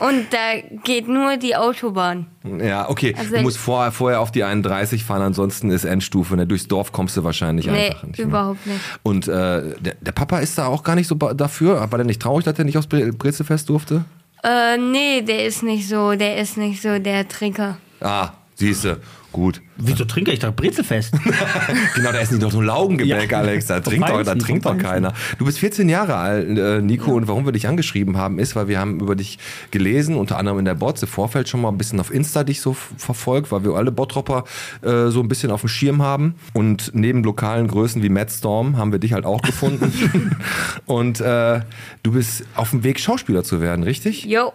Und da geht nur die Autobahn. Ja, okay. Also- du musst vorher, vorher auf die 31 fahren, ansonsten ist Endstufe. Ne? Durchs Dorf kommst du wahrscheinlich Nee, einfach nicht. mehr. überhaupt nicht. Und äh, der, der Papa ist da auch gar nicht so dafür. War der nicht traurig, dass er nicht aufs Bre- Brezelfest durfte? Äh, nee, der ist nicht so, der ist nicht so der Trinker. Ah, siehste. Gut. Wieso trinke ich da Brezelfest? Genau, da ist nicht noch so ein Laugengebäck, Ja. Alex. Da trinkt, doch, da trinkt doch keiner. Du bist 14 Jahre alt, äh, Nico, und warum wir dich angeschrieben haben, ist, weil wir haben über dich gelesen, unter anderem in der Bots, im Vorfeld schon mal ein bisschen auf Insta dich so verfolgt, weil wir alle Bottropper äh, so ein bisschen auf dem Schirm haben. Und neben lokalen Größen wie Matt Storm haben wir dich halt auch gefunden. und äh, du bist auf dem Weg, Schauspieler zu werden, richtig? Jo.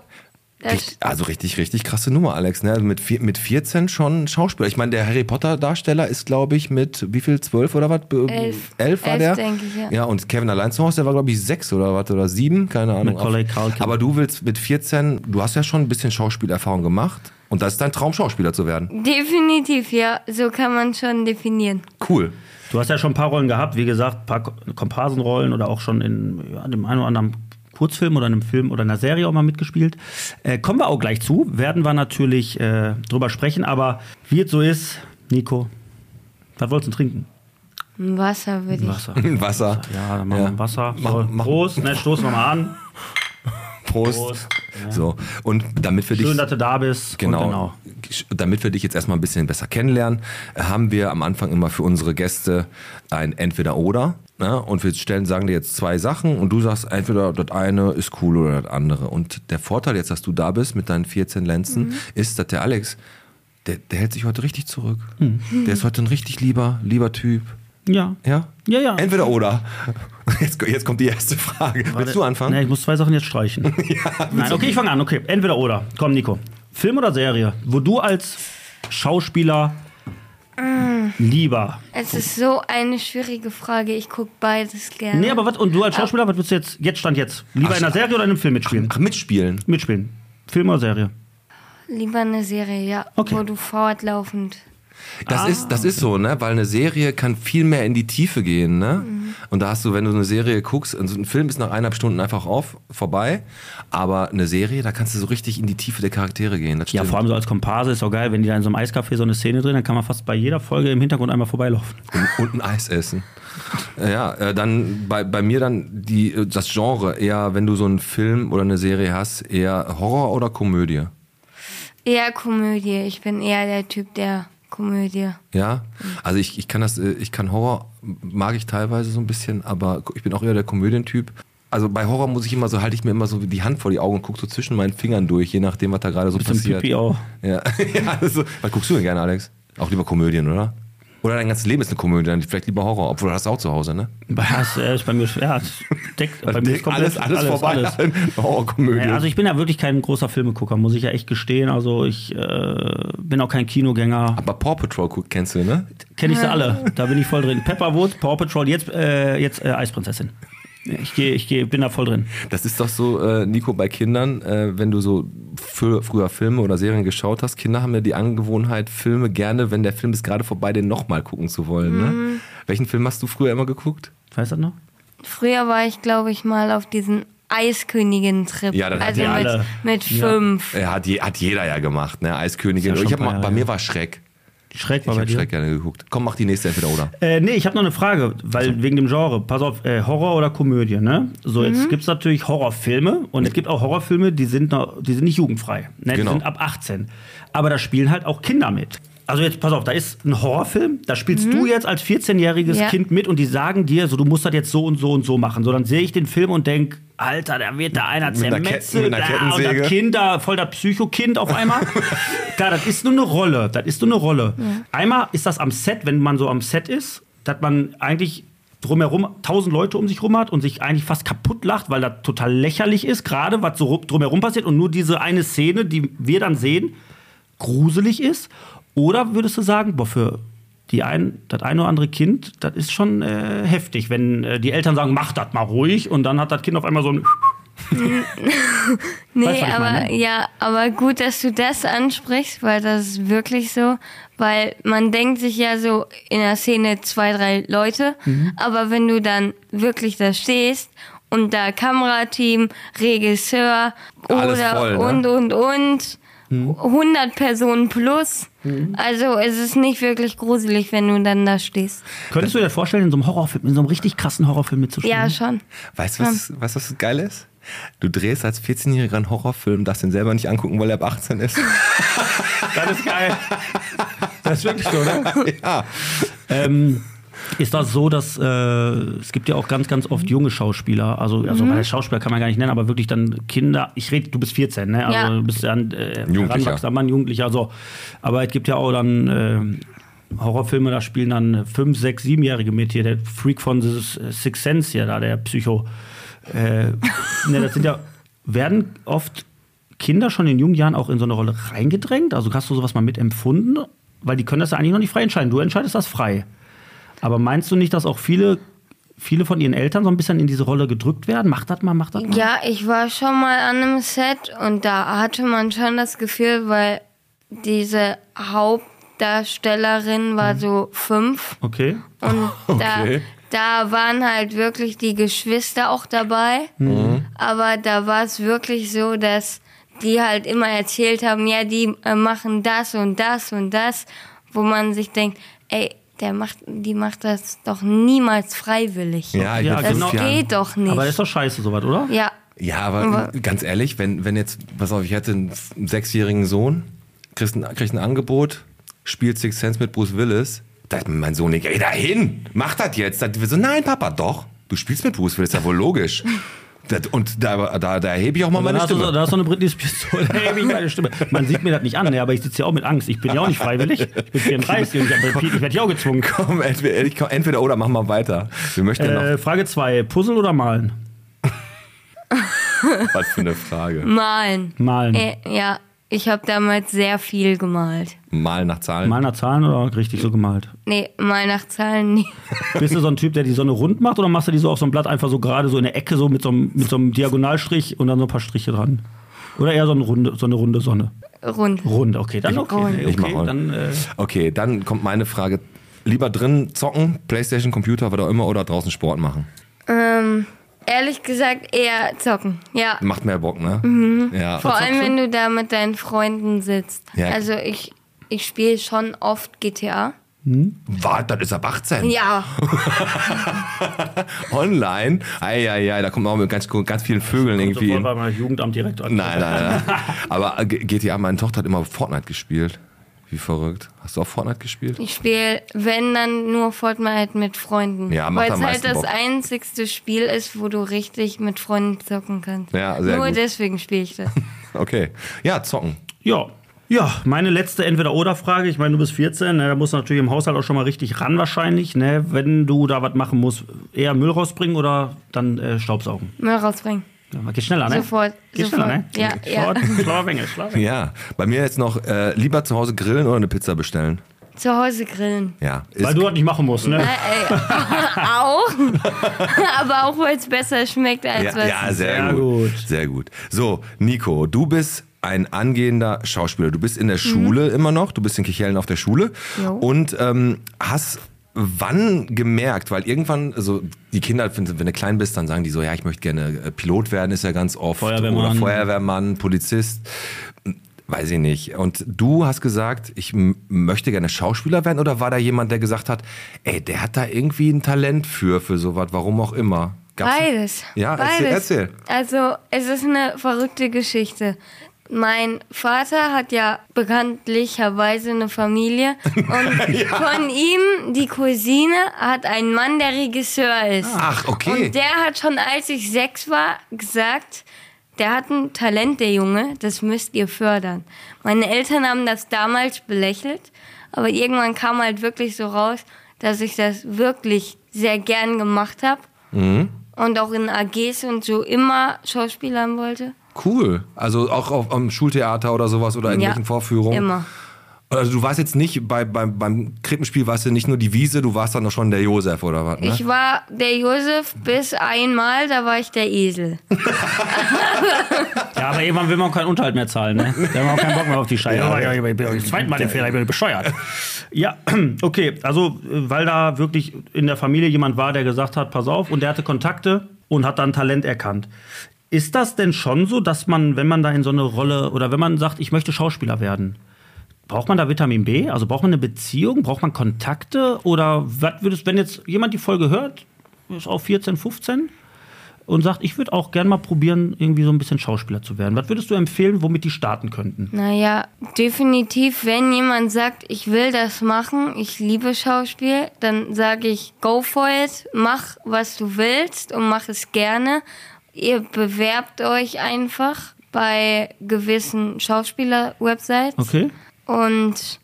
Richtig, also richtig, richtig krasse Nummer, Alex. Ne? Also mit, vier, mit 14 schon Schauspieler. Ich meine, der Harry Potter Darsteller ist, glaube ich, mit wie viel? Zwölf oder was? Be- Elf. Elf war Elf, der? denke ich, ja. Ja, und Kevin allein zu Hause, der war, glaube ich, sechs oder was? Oder sieben? Keine Ahnung. Macaulay Culkin. Aber du willst mit 14, du hast ja schon ein bisschen Schauspielerfahrung gemacht. Und das ist dein Traum, Schauspieler zu werden. definitiv, ja. So kann man schon definieren. Cool. Du hast ja schon ein paar Rollen gehabt, wie gesagt, ein paar Ko- Komparsenrollen oder auch schon in ja, dem einen oder anderen Kurzfilm oder einem Film oder einer Serie auch mal mitgespielt. Äh, kommen wir auch gleich zu, werden wir natürlich äh, drüber sprechen, aber wie es so ist, Nico, was wolltest du trinken? Wasser würde ich. Wasser. Wasser. Ja, dann machen Ja. wir Wasser. Mach- mach- Prost, ne, stoßen wir mal an. Prost. Prost. So. Und damit wir dich. Schön, dass du da bist. Genau. Genau. Damit wir dich jetzt erstmal ein bisschen besser kennenlernen, haben wir am Anfang immer für unsere Gäste ein Entweder-Oder. Ne? Und wir stellen, sagen dir jetzt zwei Sachen und du sagst entweder das eine ist cool oder das andere. Und der Vorteil jetzt, dass du da bist mit deinen 14 Lenzen, ist, dass der Alex, der, der hält sich heute richtig zurück. Der ist heute ein richtig lieber, lieber Typ. Ja. Ja? Ja, ja. Entweder oder. Jetzt, jetzt kommt die erste Frage. Willst du anfangen? Nee, ich muss zwei Sachen jetzt streichen. Nein, okay, ich fange an. Okay, entweder oder. Komm, Nico. Film oder Serie, wo du als Schauspieler lieber. Es ist so eine schwierige Frage. Ich gucke beides gerne. Nee, aber was? Und du als Schauspieler, was würdest du jetzt, jetzt stand jetzt? Lieber in einer Serie oder in einem Film mitspielen? Ach, mitspielen. Mitspielen. Film oder Serie? Lieber eine Serie, ja. Okay. Wo du fortlaufend. Das, ist, das ist so, ne? Weil eine Serie kann viel mehr in die Tiefe gehen, ne? Und da hast du, wenn du eine Serie guckst, also ein Film ist nach eineinhalb Stunden einfach auf, vorbei. Aber eine Serie, da kannst du so richtig in die Tiefe der Charaktere gehen. Das Ja, vor allem so als Komparse ist auch geil, wenn die da in so einem Eiscafé so eine Szene drehen, dann kann man fast bei jeder Folge im Hintergrund einmal vorbeilaufen. und, und ein Eis essen. Ja, äh, dann bei, bei mir dann die, äh, das Genre eher, wenn du so einen Film oder eine Serie hast, eher Horror oder Komödie. Eher Komödie. Ich bin eher der Typ der Komödie. Ja, also ich, ich kann das, äh, ich kann Horror, mag ich teilweise so ein bisschen, aber ich bin auch eher der Komödientyp. Also bei Horror muss ich immer so, halte ich mir immer so die Hand vor die Augen und gucke so zwischen meinen Fingern durch, je nachdem, was da gerade so passiert. Pipi auch. Ja, ja also, was guckst du denn gerne, Alex? Auch lieber Komödien, oder? Oder dein ganzes Leben ist eine Komödie, dann vielleicht lieber Horror, obwohl du hast auch zu Hause, ne? Das äh, ist bei mir, ja, deckt, bei mir ist komplett alles, alles, vorbei. Horrorkomödie. Ja, also ich bin ja wirklich kein großer Filmegucker, muss ich ja echt gestehen. Also ich äh, bin auch kein Kinogänger. aber Paw Patrol guck- kennst du, ne? Kenne ich sie alle. Da bin ich voll drin. Pepperwood, Paw Patrol, jetzt, äh, jetzt äh, Eisprinzessin. Ich gehe, ich gehe, bin da voll drin. Das ist doch so, äh, Nico, bei Kindern, äh, wenn du so für, früher Filme oder Serien geschaut hast, Kinder haben ja die Angewohnheit, Filme gerne, wenn der Film ist gerade vorbei, den nochmal gucken zu wollen. Ne? Welchen Film hast du früher immer geguckt? Weißt du das noch? Früher war ich, glaube ich, mal auf diesen Eiskönigin-Trip. Ja, das hat also mit, alle. mit fünf. Ja, hat, hat jeder ja gemacht, ne? Eiskönigin. Ja ich hab mal, bei mir war Schreck. Schreck Ich war bei habe dir. Schreck gerne geguckt. Komm, mach die nächste entweder oder. Äh, nee, ich habe noch eine Frage, weil wegen dem Genre. Pass auf, äh, Horror oder Komödie, ne? So, jetzt gibt's natürlich Horrorfilme und es gibt auch Horrorfilme, die sind, noch, die sind nicht jugendfrei. Ne? Genau. Die sind ab 18. Aber da spielen halt auch Kinder mit. Also jetzt, pass auf, da ist ein Horrorfilm, da spielst du jetzt als 14-jähriges Ja. Kind mit und die sagen dir, so, du musst das jetzt so und so und so machen. So, dann sehe ich den Film und denk, Alter, da wird da einer Mit einer Ke- zermetzelt, mit einer da, und das Kind da, voll das Psychokind auf einmal. Klar, das ist nur eine Rolle, das ist nur eine Rolle. Einmal ist das am Set, wenn man so am Set ist, dass man eigentlich drumherum tausend Leute um sich rum hat und sich eigentlich fast kaputt lacht, weil das total lächerlich ist, gerade was so ru- drumherum passiert und nur diese eine Szene, die wir dann sehen, gruselig ist? Oder würdest du sagen, boah, für die ein, das eine oder andere Kind, das ist schon äh, heftig, wenn äh, die Eltern sagen, mach das mal ruhig und dann hat das Kind auf einmal so ein Nee, Weißt aber meine? ja, aber gut, dass du das ansprichst, weil das ist wirklich so, weil man denkt sich ja so in der Szene zwei, drei Leute, Mhm. aber wenn du dann wirklich da stehst und da Kamerateam, Regisseur Alles oder voll, ne? und und und Mhm. 100 Personen plus, also es ist nicht wirklich gruselig, wenn du dann da stehst. Könntest du dir vorstellen, in so einem Horrorfilm, in so einem richtig krassen Horrorfilm mitzuspielen? Ja, schon. Weißt du, was, was das geil ist? Du drehst als 14-Jähriger einen Horrorfilm, darfst den selber nicht angucken, weil er ab 18 ist. Das ist geil. Das ist wirklich so, ne? ja. Ähm, ist das so, dass äh, es gibt ja auch ganz, ganz oft junge Schauspieler, also, also Mhm. Schauspieler kann man gar nicht nennen, aber wirklich dann Kinder, ich rede, du bist 14, ne? Also Ja. du bist dann äh, Jugendlicher. Mann, Jugendlicher, so. Aber es gibt ja auch dann äh, Horrorfilme, da spielen dann 5, 6, 7-Jährige mit hier, der Freak von The Sixth Sense hier, da, der Psycho. Äh, ne, das sind ja, werden oft Kinder schon in jungen Jahren auch in so eine Rolle reingedrängt? Also hast du sowas mal mitempfunden? Weil die können das ja eigentlich noch nicht frei entscheiden. Du entscheidest das frei. Aber meinst du nicht, dass auch viele, viele von ihren Eltern so ein bisschen in diese Rolle gedrückt werden? Mach das mal, mach das mal. Ja, ich war schon mal an einem Set und da hatte man schon das Gefühl, weil diese Hauptdarstellerin war so fünf Okay. und Okay. da, da waren halt wirklich die Geschwister auch dabei. Aber da war es wirklich so, dass die halt immer erzählt haben, ja, die äh, machen das und das und das, wo man sich denkt, ey, der macht, die macht das doch niemals freiwillig. Ja, Ja, das genau. Geht doch nicht. Aber ist doch scheiße, sowas, oder? ja, Ja, aber, Aber- ganz ehrlich, wenn, wenn jetzt, pass auf, ich hätte einen sechsjährigen Sohn, kriegst ein, kriegst ein Angebot, spielt Six Sense mit Bruce Willis, da hat mir mein Sohn nicht, ey, dahin, mach das jetzt. Da- Wir so, nein, Papa, doch, du spielst mit Bruce Willis, ist ja wohl logisch. Das, und da, da, da erhebe ich auch mal meine hast, du, Stimme. so- da hast du eine Britney Spears so, da heb ich meine Stimme. Man sieht mir das nicht an, ne, aber ich sitze ja auch mit Angst. Ich bin ja auch nicht freiwillig. Ich bin 34 und ich, ich werde ja auch gezwungen. Komm, entweder, entweder oder, mach mal weiter. Wir möchten Äh, Frage 2. Puzzle oder malen? noch, was für eine Frage. malen. Malen. Äh, ja, ich habe damals sehr viel gemalt. Mal nach Zahlen. Malen nach Zahlen oder richtig so gemalt? Nee, mal nach Zahlen nie. Bist du so ein Typ, der die Sonne rund macht oder machst du die so auf so einem Blatt einfach so gerade so in der Ecke so mit so einem, mit so einem Diagonalstrich und dann so ein paar Striche dran? Oder eher so eine runde, so eine runde Sonne? Rund. Rund, okay, dann okay. Rund. nee, Ich mach okay rund. dann, äh, Okay, dann kommt meine Frage. Lieber drin zocken, Playstation, Computer, was auch immer, oder draußen Sport machen? Ähm, ehrlich gesagt eher zocken. Ja. Macht mehr Bock, ne? Ja. Mhm. Vor allem, wenn du da mit deinen Freunden sitzt. Ja. Also ich, ich spiele schon oft GTA. Warte, das ist ab 18. Ja, Online. Eieiei, da kommt man auch mit ganz, ganz vielen Vögeln irgendwie. sofort bei meinem Jugendamt direkt an. Nein, nein, nein. Aber GTA, meine Tochter hat immer Fortnite gespielt. Wie verrückt. Hast du auch Fortnite gespielt? ich spiele, wenn dann nur Fortnite mit Freunden. Ja, macht Weil es halt das Bock. einzigste Spiel ist, wo du richtig mit Freunden zocken kannst. Ja, sehr nur gut. deswegen spiele ich das. Okay. Ja, zocken. Ja. Ja, meine letzte Entweder-Oder-Frage. Ich meine, du bist 14, ne, da musst du natürlich im Haushalt auch schon mal richtig ran wahrscheinlich. Ne? Wenn du da was machen musst, eher Müll rausbringen oder dann äh, Staubsaugen? Mal rausbringen. Ja, geht schneller, ne? Sofort, Geht sofort. schneller, ne? Ja, ja. Schlauer, Wenge, schlauer Wenge. Ja. Bei mir jetzt noch äh, lieber zu Hause grillen oder eine Pizza bestellen. Zu Hause grillen. Ja. Weil du das nicht machen musst, ne? Äh, ey, auch. Aber auch, weil es besser schmeckt als ja, was. ja, sehr, Sehr gut. gut. Sehr gut. So, Nico, du bist ein angehender Schauspieler. Du bist in der Schule immer noch, du bist in Kichellen auf der Schule Jo. und ähm, hast wann gemerkt, weil irgendwann, also die Kinder, wenn, wenn du klein bist, dann sagen die so, ja, ich möchte gerne äh, Pilot werden, ist ja ganz oft. Feuerwehrmann. Oder Feuerwehrmann, Polizist. Weiß ich nicht. Und du hast gesagt, ich möchte gerne Schauspieler werden oder war da jemand, der gesagt hat, ey, der hat da irgendwie ein Talent für, für sowas, warum auch immer? Gab's- Beides. Ja, Beides. erzähl, erzähl. Also, es ist eine verrückte Geschichte. Mein Vater hat ja bekanntlicherweise eine Familie und von ihm, die Cousine, hat einen Mann, der Regisseur ist. Ach, okay. Und der hat schon, als ich sechs war, gesagt, der hat ein Talent, der Junge, das müsst ihr fördern. Meine Eltern haben das damals belächelt, aber irgendwann kam halt wirklich so raus, dass ich das wirklich sehr gern gemacht habe Mhm. und auch in AGs und so immer schauspielern wollte. Cool. Also auch auf, am Schultheater oder sowas oder in Ja, welchen Vorführungen? Immer. Also du warst jetzt nicht bei, beim, beim Krippenspiel warst du nicht nur die Wiese, du warst dann noch schon der Josef oder was? Ne? Ich war der Josef bis einmal, da war ich der Esel. Ja, aber irgendwann will man auch keinen Unterhalt mehr zahlen, ne? Da haben wir auch keinen Bock mehr auf die Scheiße. Ja, ja, ich bin das zweite Mal den Fehler, ich bin bescheuert. Ja, okay, also äh, weil da wirklich in der Familie jemand war, der gesagt hat, pass auf, und der hatte Kontakte und hat dann Talent erkannt. Ist das denn schon so, dass man, wenn man da in so eine Rolle oder wenn man sagt, ich möchte Schauspieler werden, braucht man da Vitamin B? Also braucht man eine Beziehung? Braucht man Kontakte? Oder was würdest, wenn jetzt jemand die Folge hört, ist auch 14, 15 und sagt, ich würde auch gerne mal probieren, irgendwie so ein bisschen Schauspieler zu werden. Was würdest du empfehlen, womit die starten könnten? Naja, definitiv, wenn jemand sagt, ich will das machen, ich liebe Schauspiel, dann sage ich, go for it, mach, was du willst und mach es gerne. Ihr bewerbt euch einfach bei gewissen Schauspieler-Websites Okay. und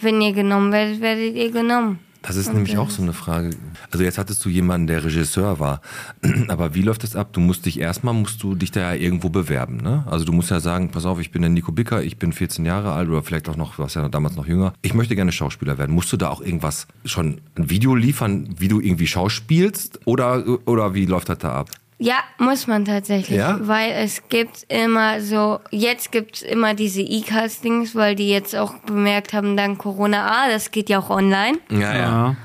wenn ihr genommen werdet, werdet ihr genommen. Das ist nämlich auch so eine Frage. Also jetzt hattest du jemanden, der Regisseur war. Aber wie läuft das ab? Du musst dich erstmal, musst du dich da ja irgendwo bewerben, ne? Also du musst ja sagen, pass auf, ich bin der Nico Bicker, ich bin 14 Jahre alt oder vielleicht auch noch, du warst ja damals noch jünger. Ich möchte gerne Schauspieler werden. Musst du da auch irgendwas, schon ein Video liefern, wie du irgendwie schauspielst? Oder, oder wie läuft das da ab? Ja, muss man tatsächlich. Ja? Weil es gibt immer so, jetzt gibt es immer diese E-Castings, weil die jetzt auch bemerkt haben, dank Corona, ah, das geht ja auch online. Ja, ja.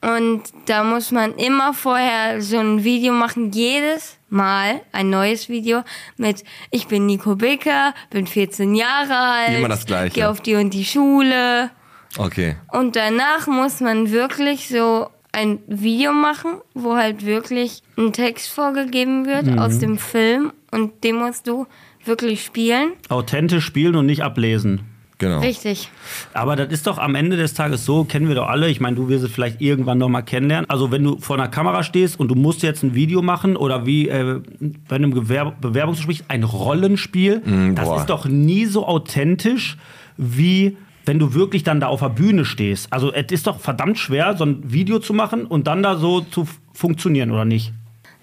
Und da muss man immer vorher so ein Video machen, jedes Mal ein neues Video mit Ich bin Nico Bicker, bin 14 Jahre alt, Immer das Gleiche. gehe auf die und die Schule. Okay. Und danach muss man wirklich so ein Video machen, wo halt wirklich ein Text vorgegeben wird Mhm. aus dem Film und den musst du wirklich spielen. Authentisch spielen und nicht ablesen. Genau. Richtig. Aber das ist doch am Ende des Tages so, kennen wir doch alle. Ich meine, du wirst es vielleicht irgendwann noch mal kennenlernen. Also wenn du vor einer Kamera stehst und du musst jetzt ein Video machen oder wie äh, bei einem Gewerb Bewerbungsgespräch ein Rollenspiel, das boah. ist doch nie so authentisch wie wenn du wirklich dann da auf der Bühne stehst. Also es ist doch verdammt schwer, so ein Video zu machen und dann da so zu funktionieren, oder nicht?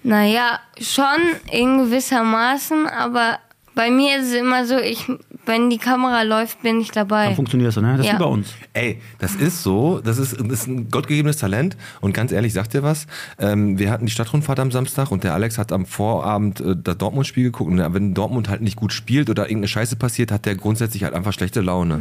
Naja, schon in gewissermaßen, aber bei mir ist es immer so, ich, wenn die Kamera läuft, bin ich Dann dabei. funktioniert es, ne? Das ist Ja. wie bei uns. Ey, das ist so, das ist, das ist ein gottgegebenes Talent und ganz ehrlich, sagt dir was? Ähm, wir hatten die Stadtrundfahrt am Samstag und der Alex hat am Vorabend äh, das Dortmund-Spiel geguckt und wenn Dortmund halt nicht gut spielt oder irgendeine Scheiße passiert, hat der grundsätzlich halt einfach schlechte Laune.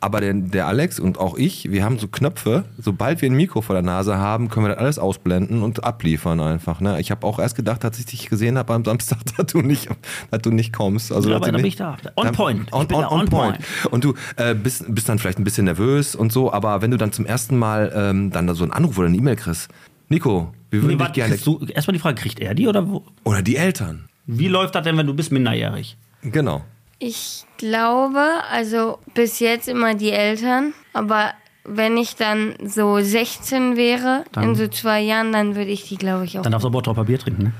Aber der, der Alex und auch ich, wir haben so Knöpfe, sobald wir ein Mikro vor der Nase haben, können wir das alles ausblenden und abliefern einfach. Ne? Ich habe auch erst gedacht, als ich dich gesehen habe am Samstag, dass du nicht, dass du nicht kommst. Also, Ja, aber du da bin ich da. On point. Ich On, bin on, da on on point. point. Und du äh, bist, bist dann vielleicht ein bisschen nervös und so, aber wenn du dann zum ersten Mal ähm, dann da so einen Anruf oder eine E-Mail kriegst, Nico, wir würden Nee, dich gerne. du, erstmal die Frage, kriegt er die oder wo? Oder die Eltern. Wie läuft das denn, wenn du bist minderjährig? Genau. Ich glaube, also bis jetzt immer die Eltern, aber wenn ich dann so 16 wäre, in so zwei Jahren, dann würde ich die, glaube ich, auch. Dann darfst du aber auch Bier trinken, ne?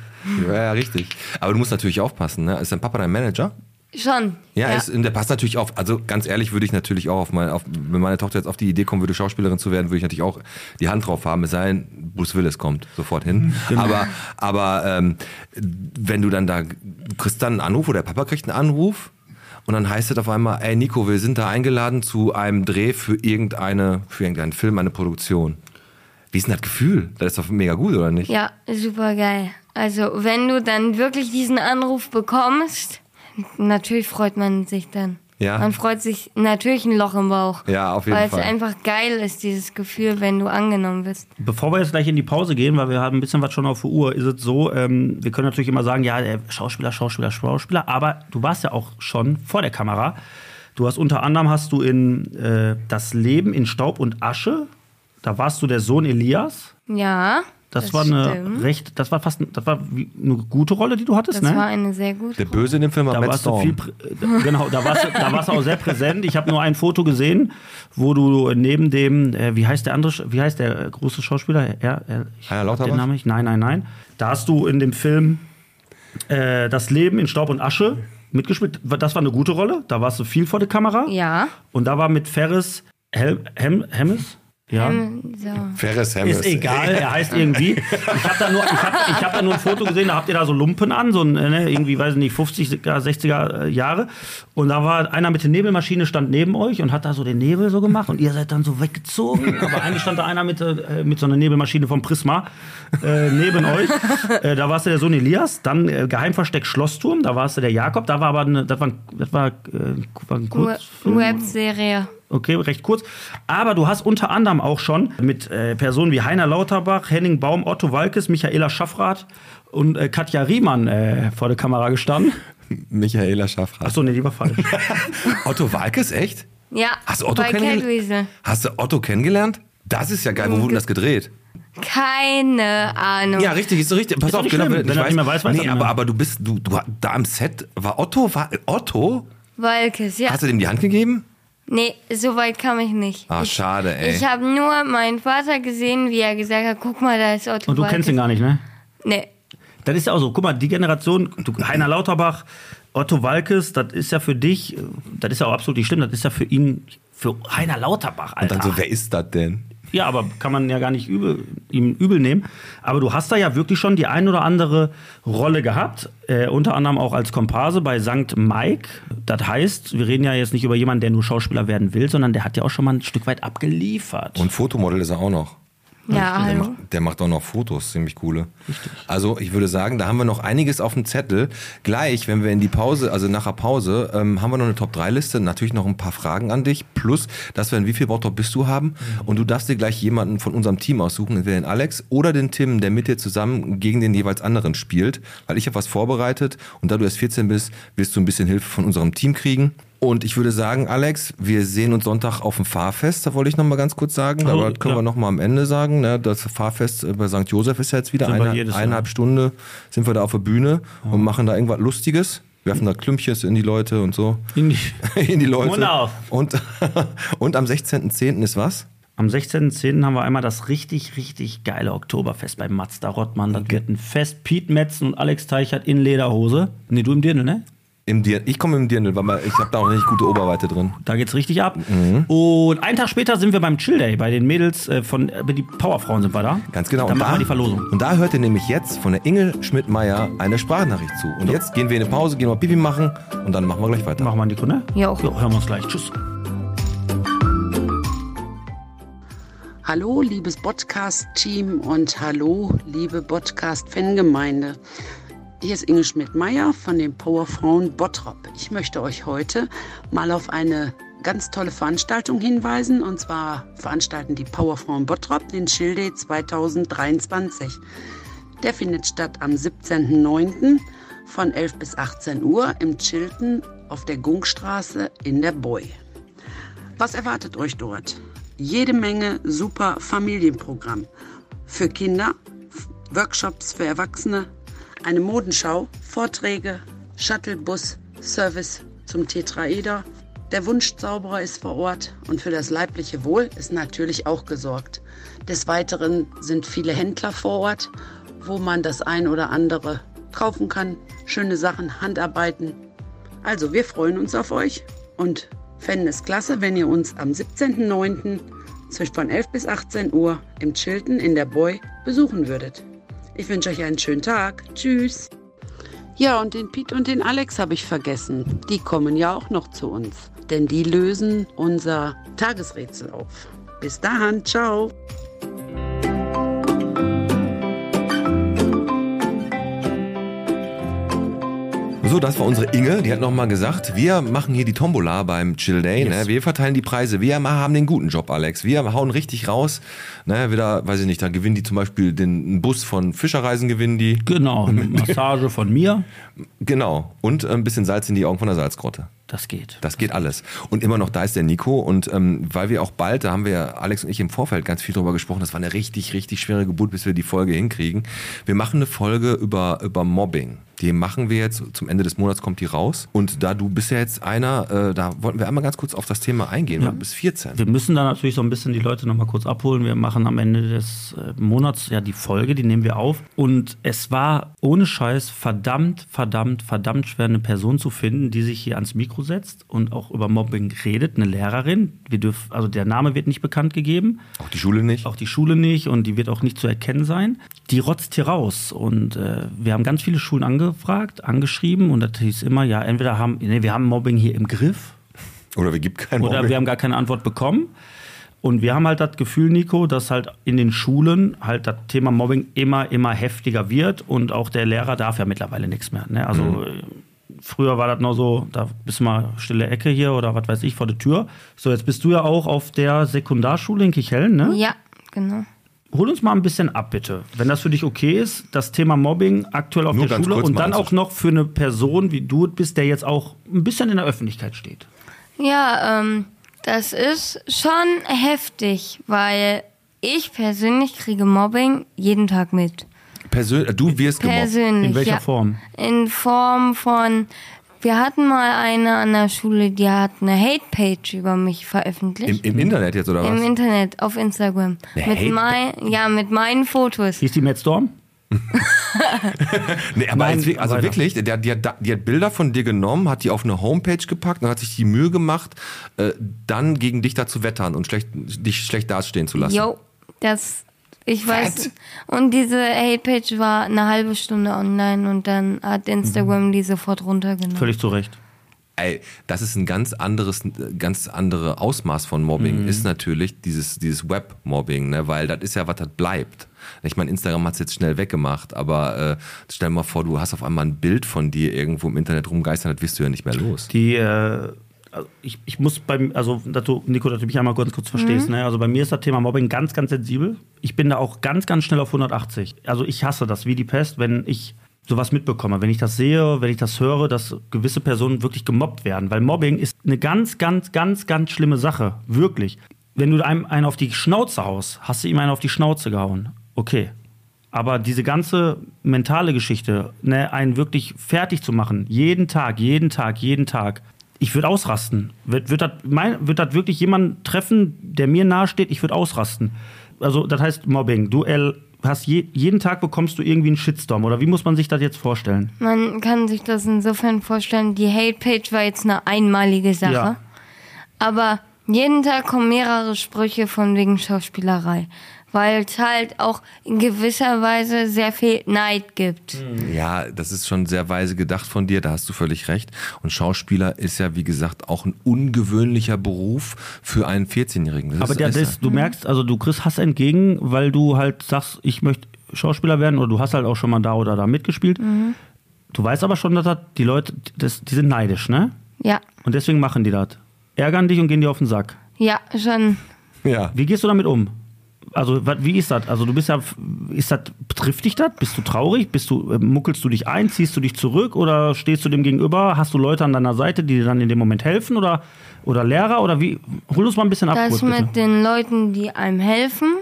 Ja, ja, richtig. Aber du musst natürlich aufpassen, ne? Ist dein Papa dein Manager? Schon. Ja, Ist, und der passt natürlich auf. Also ganz ehrlich würde ich natürlich auch auf meine, auf, wenn meine Tochter jetzt auf die Idee kommen würde, Schauspielerin zu werden, würde ich natürlich auch die Hand drauf haben. Es sei denn, Bruce Willis kommt sofort hin. Aber, aber ähm, wenn du dann da, du kriegst dann einen Anruf oder der Papa kriegt einen Anruf und dann heißt es auf einmal, ey Nico, wir sind da eingeladen zu einem Dreh für irgendeine, für irgendeinen Film, eine Produktion. Wie ist denn das Gefühl? Das ist doch mega gut, oder nicht? Ja, super geil. Also, wenn du dann wirklich diesen Anruf bekommst, natürlich freut man sich dann. Ja. Man freut sich natürlich ein Loch im Bauch. Ja, auf jeden weil Fall. es einfach geil ist, dieses Gefühl, wenn du angenommen wirst. Bevor wir jetzt gleich in die Pause gehen, weil wir haben ein bisschen was schon auf der Uhr, ist es so, ähm, wir können natürlich immer sagen, ja, der Schauspieler, Schauspieler, Schauspieler, aber du warst ja auch schon vor der Kamera. Du hast unter anderem hast du in äh, Das Leben in Staub und Asche, da warst du der Sohn Elias. Ja. Das, war eine stimmt. recht, das war fast, das war eine gute Rolle, die du hattest, Das ne? war eine sehr gute. Der Böse in dem Film war Da Matt warst du Storm. viel, prä- äh, genau, da warst, du, da warst du auch sehr präsent. Ich habe nur ein Foto gesehen, wo du neben dem, äh, wie heißt der andere, wie heißt der große Schauspieler? Er, er, ich hab Lauterbach? den Namen nicht. Nein, nein, nein. Da hast du in dem Film äh, Das Leben in Staub und Asche mitgespielt. Das war eine gute Rolle. Da warst du viel vor der Kamera. Ja. Und da war mit Ferris Hel Hem Hemmes. Ja. Ähm, so. Ferris Hammes. Ist egal, er heißt irgendwie. Ich habe da, nur- ich hab, ich hab da nur ein Foto gesehen, da habt ihr da so Lumpen an, so ein, äh, ne, irgendwie, weiß ich nicht, 50er, 60er Jahre. Und da war einer mit der Nebelmaschine, stand neben euch und hat da so den Nebel so gemacht und ihr seid dann so weggezogen. Aber eigentlich stand da einer mit, äh, mit so einer Nebelmaschine vom Prisma äh, neben euch. Äh, da warst du der Sohn Elias, dann äh, Geheimversteck Schlossturm, da warst du der Jakob, da war aber eine, das war, ein- das war, äh, war ein Kurzfilm. Webserie. Okay, recht kurz. Aber du hast unter anderem auch schon mit äh, Personen wie Heiner Lauterbach, Henning Baum, Otto Walkes, Michaela Schaffrath und äh, Katja Riemann äh, vor der Kamera gestanden. Michaela Schaffrath. Achso, nee, die war falsch. Otto Walkes, echt? Ja, Hast du Otto kennengelernt? Hast du Otto kennengelernt? Das ist ja geil. Wo wurde denn das gedreht? Keine Ahnung. Ja, richtig, ist so richtig. Pass Ist auf, nicht genau, schlimm. Wenn er nicht mehr weiß, weiß Nee, nicht aber, aber du bist, du, du, da am Set war Otto, war Otto? Walkes, ja. Hast du dem die Hand gegeben? Nee, so weit kam ich nicht. Ah, ich, schade, ey. Ich habe nur meinen Vater gesehen, wie er gesagt hat, guck mal, da ist Otto Und du Walkes. kennst ihn gar nicht, ne? Nee. Das ist ja auch so. Guck mal, die Generation, du, Heiner Lauterbach, Otto Walkes, das ist ja für dich, äh, das ist ja auch absolut nicht schlimm, das ist ja für ihn, für Heiner Lauterbach, Und Alter. dann so, wer ist das denn? Ja, aber kann man ja gar nicht übel, ihm übel nehmen. Aber du hast da ja wirklich schon die ein oder andere Rolle gehabt. Äh, unter anderem auch als Komparse bei St. Mike. Das heißt, wir reden ja jetzt nicht über jemanden, der nur Schauspieler werden will, sondern der hat ja auch schon mal ein Stück weit abgeliefert. Und Fotomodel ist er auch noch. Ja, Der hallo. macht, der macht auch noch Fotos, ziemlich coole. Also ich würde sagen, da haben wir noch einiges auf dem Zettel. Gleich, wenn wir in die Pause, also nach der Pause, ähm, haben wir noch eine Top-3-Liste, natürlich noch ein paar Fragen an dich, plus, dass wir in wie viel Bottrop bist du haben und du darfst dir gleich jemanden von unserem Team aussuchen, entweder den Alex oder den Tim, der mit dir zusammen gegen den jeweils anderen spielt, weil ich habe was vorbereitet und da du erst 14 bist, wirst du ein bisschen Hilfe von unserem Team kriegen. Und ich würde sagen, Alex, wir sehen uns Sonntag auf dem Fahrfest. Da wollte ich noch mal ganz kurz sagen. Oh, Aber das können ja. wir noch mal am Ende sagen. Ne? Das Fahrfest äh, bei St. Josef ist ja jetzt wieder eine, eineinhalb Stunde sind wir da auf der Bühne und machen da irgendwas Lustiges. Werfen da Klümpchen in die Leute und so. In die- in die Leute. Mund auf. Und, und am 16.10. ist was? Am 16.10. haben wir einmal das richtig, richtig geile Oktoberfest bei Mazda Rottmann. Das wird ein Fest. Piet Metzen und Alex Teichert in Lederhose. Nee, du im Dirndl, ne? Im ich komme im Dirndl, weil ich habe da auch nicht gute Oberweite drin. Da geht's richtig ab. Und einen Tag später sind wir beim Chill Day bei den Mädels äh, von äh, die Powerfrauen sind wir da. Ganz genau. Dann Und machen da- wir die Verlosung. Und da hört ihr nämlich jetzt von der Inge Schmidt-Meyer eine Sprachnachricht zu. Und jetzt gehen wir in eine Pause, gehen mal Pipi machen und dann machen wir gleich weiter. Machen wir Nico, ne? Jo. Jo, hören wir uns gleich. Tschüss. Hallo, liebes Podcast-Team und hallo, liebe Podcast-Fangemeinde. Hier ist Inge Schmidt-Meyer von den Powerfrauen Bottrop. Ich möchte euch heute mal auf eine ganz tolle Veranstaltung hinweisen. Und zwar veranstalten die Powerfrauen Bottrop den Chill Day 2023. Der findet statt am 17.09. von 11 bis 18 Uhr im Chilton auf der Gungstraße in der Boy. Was erwartet euch dort? Jede Menge super Familienprogramm. Für Kinder, Workshops für Erwachsene, eine Modenschau, Vorträge, Shuttlebus, Service zum Tetraeder. Der Wunschzauberer ist vor Ort und für das leibliche Wohl ist natürlich auch gesorgt. Des Weiteren sind viele Händler vor Ort, wo man das ein oder andere kaufen kann. Schöne Sachen, Handarbeiten, also, wir freuen uns auf euch und fänden es klasse, wenn ihr uns am 17.09. zwischen von 11 bis 18 Uhr im Chilton in der Boy besuchen würdet. Ich wünsche euch einen schönen Tag. Tschüss. Ja, und den Piet und den Alex habe ich vergessen. Die kommen ja auch noch zu uns, denn die lösen unser Tagesrätsel auf. Bis dahin, ciao. So, das war unsere Inge, die hat nochmal gesagt, wir machen hier die Tombola beim Chill Day, ne? wir verteilen die Preise, wir haben den guten Job, Alex, wir hauen richtig raus, ne? wieder, weiß ich nicht, da gewinnen die zum Beispiel den Bus von Fischerreisen, gewinnen die, Genau, eine Massage von mir. genau, und ein bisschen Salz in die Augen von der Salzgrotte. Das geht. Das geht alles. Und immer noch da ist der Nico. Und ähm, weil wir auch bald, da haben wir Alex und ich im Vorfeld ganz viel drüber gesprochen, das war eine richtig, richtig schwere Geburt, bis wir die Folge hinkriegen. Wir machen eine Folge über, über Mobbing. Die machen wir jetzt, zum Ende des Monats kommt die raus. Und da du bist ja jetzt einer, äh, da wollten wir einmal ganz kurz auf das Thema eingehen, ja. bis 14. Wir müssen da natürlich so ein bisschen die Leute nochmal kurz abholen. Wir machen am Ende des äh, Monats ja die Folge, die nehmen wir auf. Und es war ohne Scheiß verdammt, verdammt, verdammt schwer, eine Person zu finden, die sich hier ans Mikro Mikro setzt und auch über Mobbing redet, eine Lehrerin. Wir dürfen, also der Name wird nicht bekannt gegeben. Auch die Schule nicht? Auch die Schule nicht und die wird auch nicht zu erkennen sein. Die rotzt hier raus. Und äh, wir haben ganz viele Schulen angefragt, angeschrieben und das hieß immer, ja, entweder haben, nee, wir haben Mobbing hier im Griff Oder wir gibt kein oder Mobbing. wir haben gar keine Antwort bekommen. Und wir haben halt das Gefühl, Nico, dass halt in den Schulen halt das Thema Mobbing immer, immer heftiger wird und auch der Lehrer darf ja mittlerweile nichts mehr. Ne? Also Mhm. Früher war das noch so, da bist du mal stille Ecke hier oder was weiß ich vor der Tür. So, jetzt bist du ja auch auf der Sekundarschule in Kichellen, ne? Ja, genau. Hol uns mal ein bisschen ab, bitte. Wenn das für dich okay ist, das Thema Mobbing aktuell auf Nur der Schule und dann also- auch noch für eine Person, wie du bist, der jetzt auch ein bisschen in der Öffentlichkeit steht. Ja, ähm, das ist schon heftig, weil ich persönlich kriege Mobbing jeden Tag mit. Persön du wirst gemobbt. Persönlich. In welcher ja. Form? In Form von, wir hatten mal eine an der Schule, die hat eine Hate-Page über mich Im, veröffentlicht. Im Internet jetzt, oder Im was? Internet, auf Instagram. Eine mit mein, ja, mit meinen Fotos. Hieß die Matt Storm? Nee, aber Nein, jetzt, also weiter. wirklich, der, die, hat, die hat Bilder von dir genommen, hat die auf eine Homepage gepackt und hat sich die Mühe gemacht, äh, dann gegen dich da zu wettern und schlecht, dich schlecht dastehen zu lassen. Jo, das, ich weiß. Und diese Hate-Page war eine halbe Stunde online und dann hat Instagram die sofort runtergenommen. Völlig zu Recht. Ey, das ist ein ganz anderes, ganz andere Ausmaß von Mobbing, Mhm. ist natürlich dieses, dieses Web-Mobbing, ne? weil das ist ja, was das bleibt. Ich meine, Instagram hat es jetzt schnell weggemacht, aber äh, stell dir mal vor, du hast auf einmal ein Bild von dir irgendwo im Internet rumgeistern, das wirst du ja nicht mehr los. Die, äh, also ich, ich muss beim, also dass du, Nico, dass du mich einmal kurz, kurz verstehst, ne? Also bei mir ist das Thema Mobbing ganz, ganz sensibel. Ich bin da auch ganz, ganz schnell auf 180. Also ich hasse das wie die Pest, wenn ich sowas mitbekomme, wenn ich das sehe, wenn ich das höre, dass gewisse Personen wirklich gemobbt werden. Weil Mobbing ist eine ganz, ganz, ganz, ganz schlimme Sache. Wirklich. Wenn du einem einen auf die Schnauze haust, hast du ihm einen auf die Schnauze gehauen. Okay. Aber diese ganze mentale Geschichte, ne, einen wirklich fertig zu machen, jeden Tag, jeden Tag, jeden Tag, ich würde ausrasten. Wird, wird, das, mein, wird das wirklich jemanden treffen, der mir nahesteht? Ich würde ausrasten. Also, das heißt Mobbing. Du hast je, jeden Tag bekommst du irgendwie einen Shitstorm. Oder wie muss man sich das jetzt vorstellen? Man kann sich das insofern vorstellen, die Hate-Page war jetzt eine einmalige Sache. Ja. Aber jeden Tag kommen mehrere Sprüche von wegen Schauspielerei. Weil es halt auch in gewisser Weise sehr viel Neid gibt. Ja, das ist schon sehr weise gedacht von dir, da hast du völlig recht. Und Schauspieler ist ja, wie gesagt, auch ein ungewöhnlicher Beruf für einen 14-Jährigen. Das Aber der, das, du merkst, also du kriegst Hass entgegen, weil du halt sagst, ich möchte Schauspieler werden oder du hast halt auch schon mal da oder da mitgespielt. Du weißt aber schon, dass das, die Leute, das, die sind neidisch, ne? Ja, Und deswegen machen die das. Ärgern dich und gehen dir auf den Sack. ja, schon. ja. Wie gehst du damit um? Also, wie ist das? Also, du bist ja, ist das, trifft dich das? Bist du traurig? Bist du, äh, muckelst du dich ein? Ziehst du dich zurück? Oder stehst du dem gegenüber? Hast du Leute an deiner Seite, die dir dann in dem Moment helfen? Oder, oder Lehrer? Oder wie? Hol uns mal ein bisschen ab. Das kurz, mit den Leuten, die einem helfen,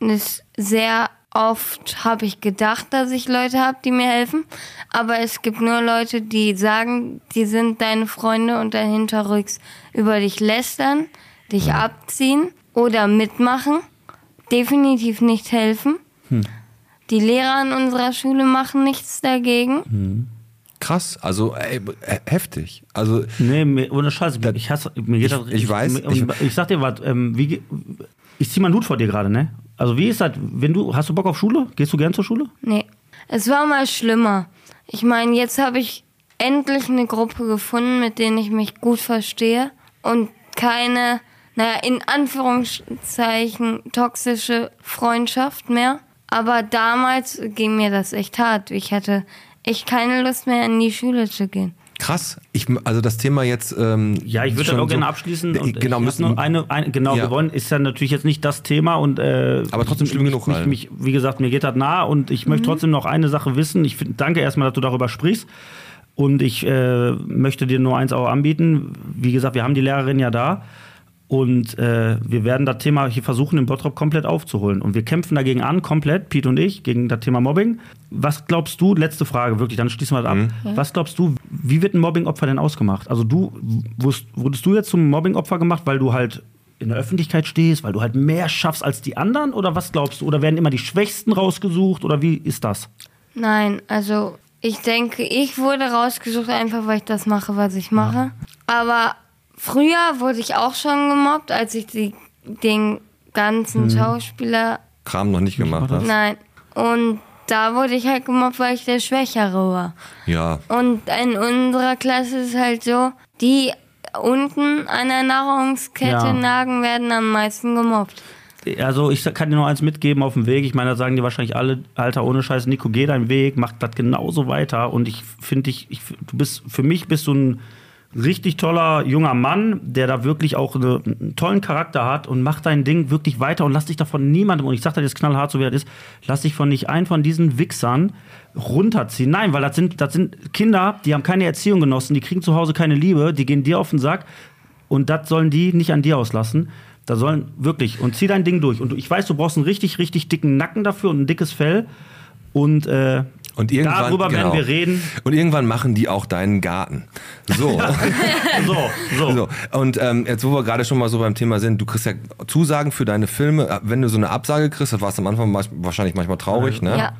ist sehr oft habe ich gedacht, dass ich Leute habe, die mir helfen. Aber es gibt nur Leute, die sagen, die sind deine Freunde und dann hinterrücks über dich lästern, dich abziehen oder mitmachen. Definitiv nicht helfen. Die Lehrer an unserer Schule machen nichts dagegen. Krass, also ey, heftig. Also Nee, mir, ohne Scheiß. Ich, hasse, mir geht Ich- das, ich weiß, ich- ich, sag dir was, ähm, wie, ge- ich zieh meinen Hut vor dir gerade, ne? Also wie ist das, wenn du, hast du Bock auf Schule? Gehst du gern zur Schule? Nee, es war mal schlimmer. Ich meine, jetzt habe ich endlich eine Gruppe gefunden, mit denen ich mich gut verstehe und keine, naja, in Anführungszeichen toxische Freundschaft mehr. Aber damals ging mir das echt hart. Ich hatte echt keine Lust mehr in die Schule zu gehen. krass. Ich, also das Thema jetzt. Ähm, Ja, ich würde das auch so- gerne abschließen. Und genau, ich hab müssen noch eine, eine, genau, Ja. wir wollen, ist ja natürlich jetzt nicht das Thema und äh, Aber trotzdem schlimm genug mich, halt. mich, Wie gesagt, mir geht das nah und ich möchte trotzdem noch eine Sache wissen. Ich find, danke erstmal, dass du darüber sprichst. Und ich äh, möchte dir nur eins auch anbieten. Wie gesagt, wir haben die Lehrerin ja da. Und äh, wir werden das Thema hier versuchen, im Bottrop komplett aufzuholen. Und wir kämpfen dagegen an, komplett, Pete und ich, gegen das Thema Mobbing. Was glaubst du, letzte Frage, wirklich, dann schließen wir das ab. Mhm. Was glaubst du, wie wird ein Mobbingopfer denn ausgemacht? Also du, wurdest, wurdest du jetzt zum Mobbingopfer gemacht, weil du halt in der Öffentlichkeit stehst, weil du halt mehr schaffst als die anderen? Oder was glaubst du? Oder werden immer die Schwächsten rausgesucht? Oder wie ist das? Nein, also Ich denke, ich wurde rausgesucht, einfach weil ich das mache, was ich mache. Aber früher wurde ich auch schon gemobbt, als ich die, den ganzen Mhm. Schauspieler. Kram noch nicht gemacht hast. Nein. Und da wurde ich halt gemobbt, weil ich der Schwächere war. Ja. Und in unserer Klasse ist halt so, die unten an der Nahrungskette Ja. nagen, werden am meisten gemobbt. Also ich kann dir nur eins mitgeben auf dem Weg. Ich meine, da sagen dir wahrscheinlich alle, Alter, ohne Scheiß, Nico, geh deinen Weg, mach das genauso weiter. Und ich finde dich, ich, du bist, für mich bist du ein richtig toller junger Mann, der da wirklich auch eine, einen tollen Charakter hat und mach dein Ding wirklich weiter und lass dich davon niemandem, und ich sag dir jetzt knallhart, so wie das ist, lass dich von nicht einen von diesen Wichsern runterziehen. Nein, weil das sind, das sind Kinder, die haben keine Erziehung genossen, die kriegen zu Hause keine Liebe, die gehen dir auf den Sack und das sollen die nicht an dir auslassen. Da sollen wirklich, und zieh dein Ding durch. Und ich weiß, du brauchst einen richtig, richtig dicken Nacken dafür und ein dickes Fell. Und, äh, Und irgendwann, darüber genau. werden wir reden. Und irgendwann machen die auch deinen Garten. So. So, so. so. Und ähm, jetzt, wo wir gerade schon mal so beim Thema sind, du kriegst ja Zusagen für deine Filme. Äh, Wenn du so eine Absage kriegst, das war es am Anfang wahrscheinlich manchmal traurig, ne? Ja.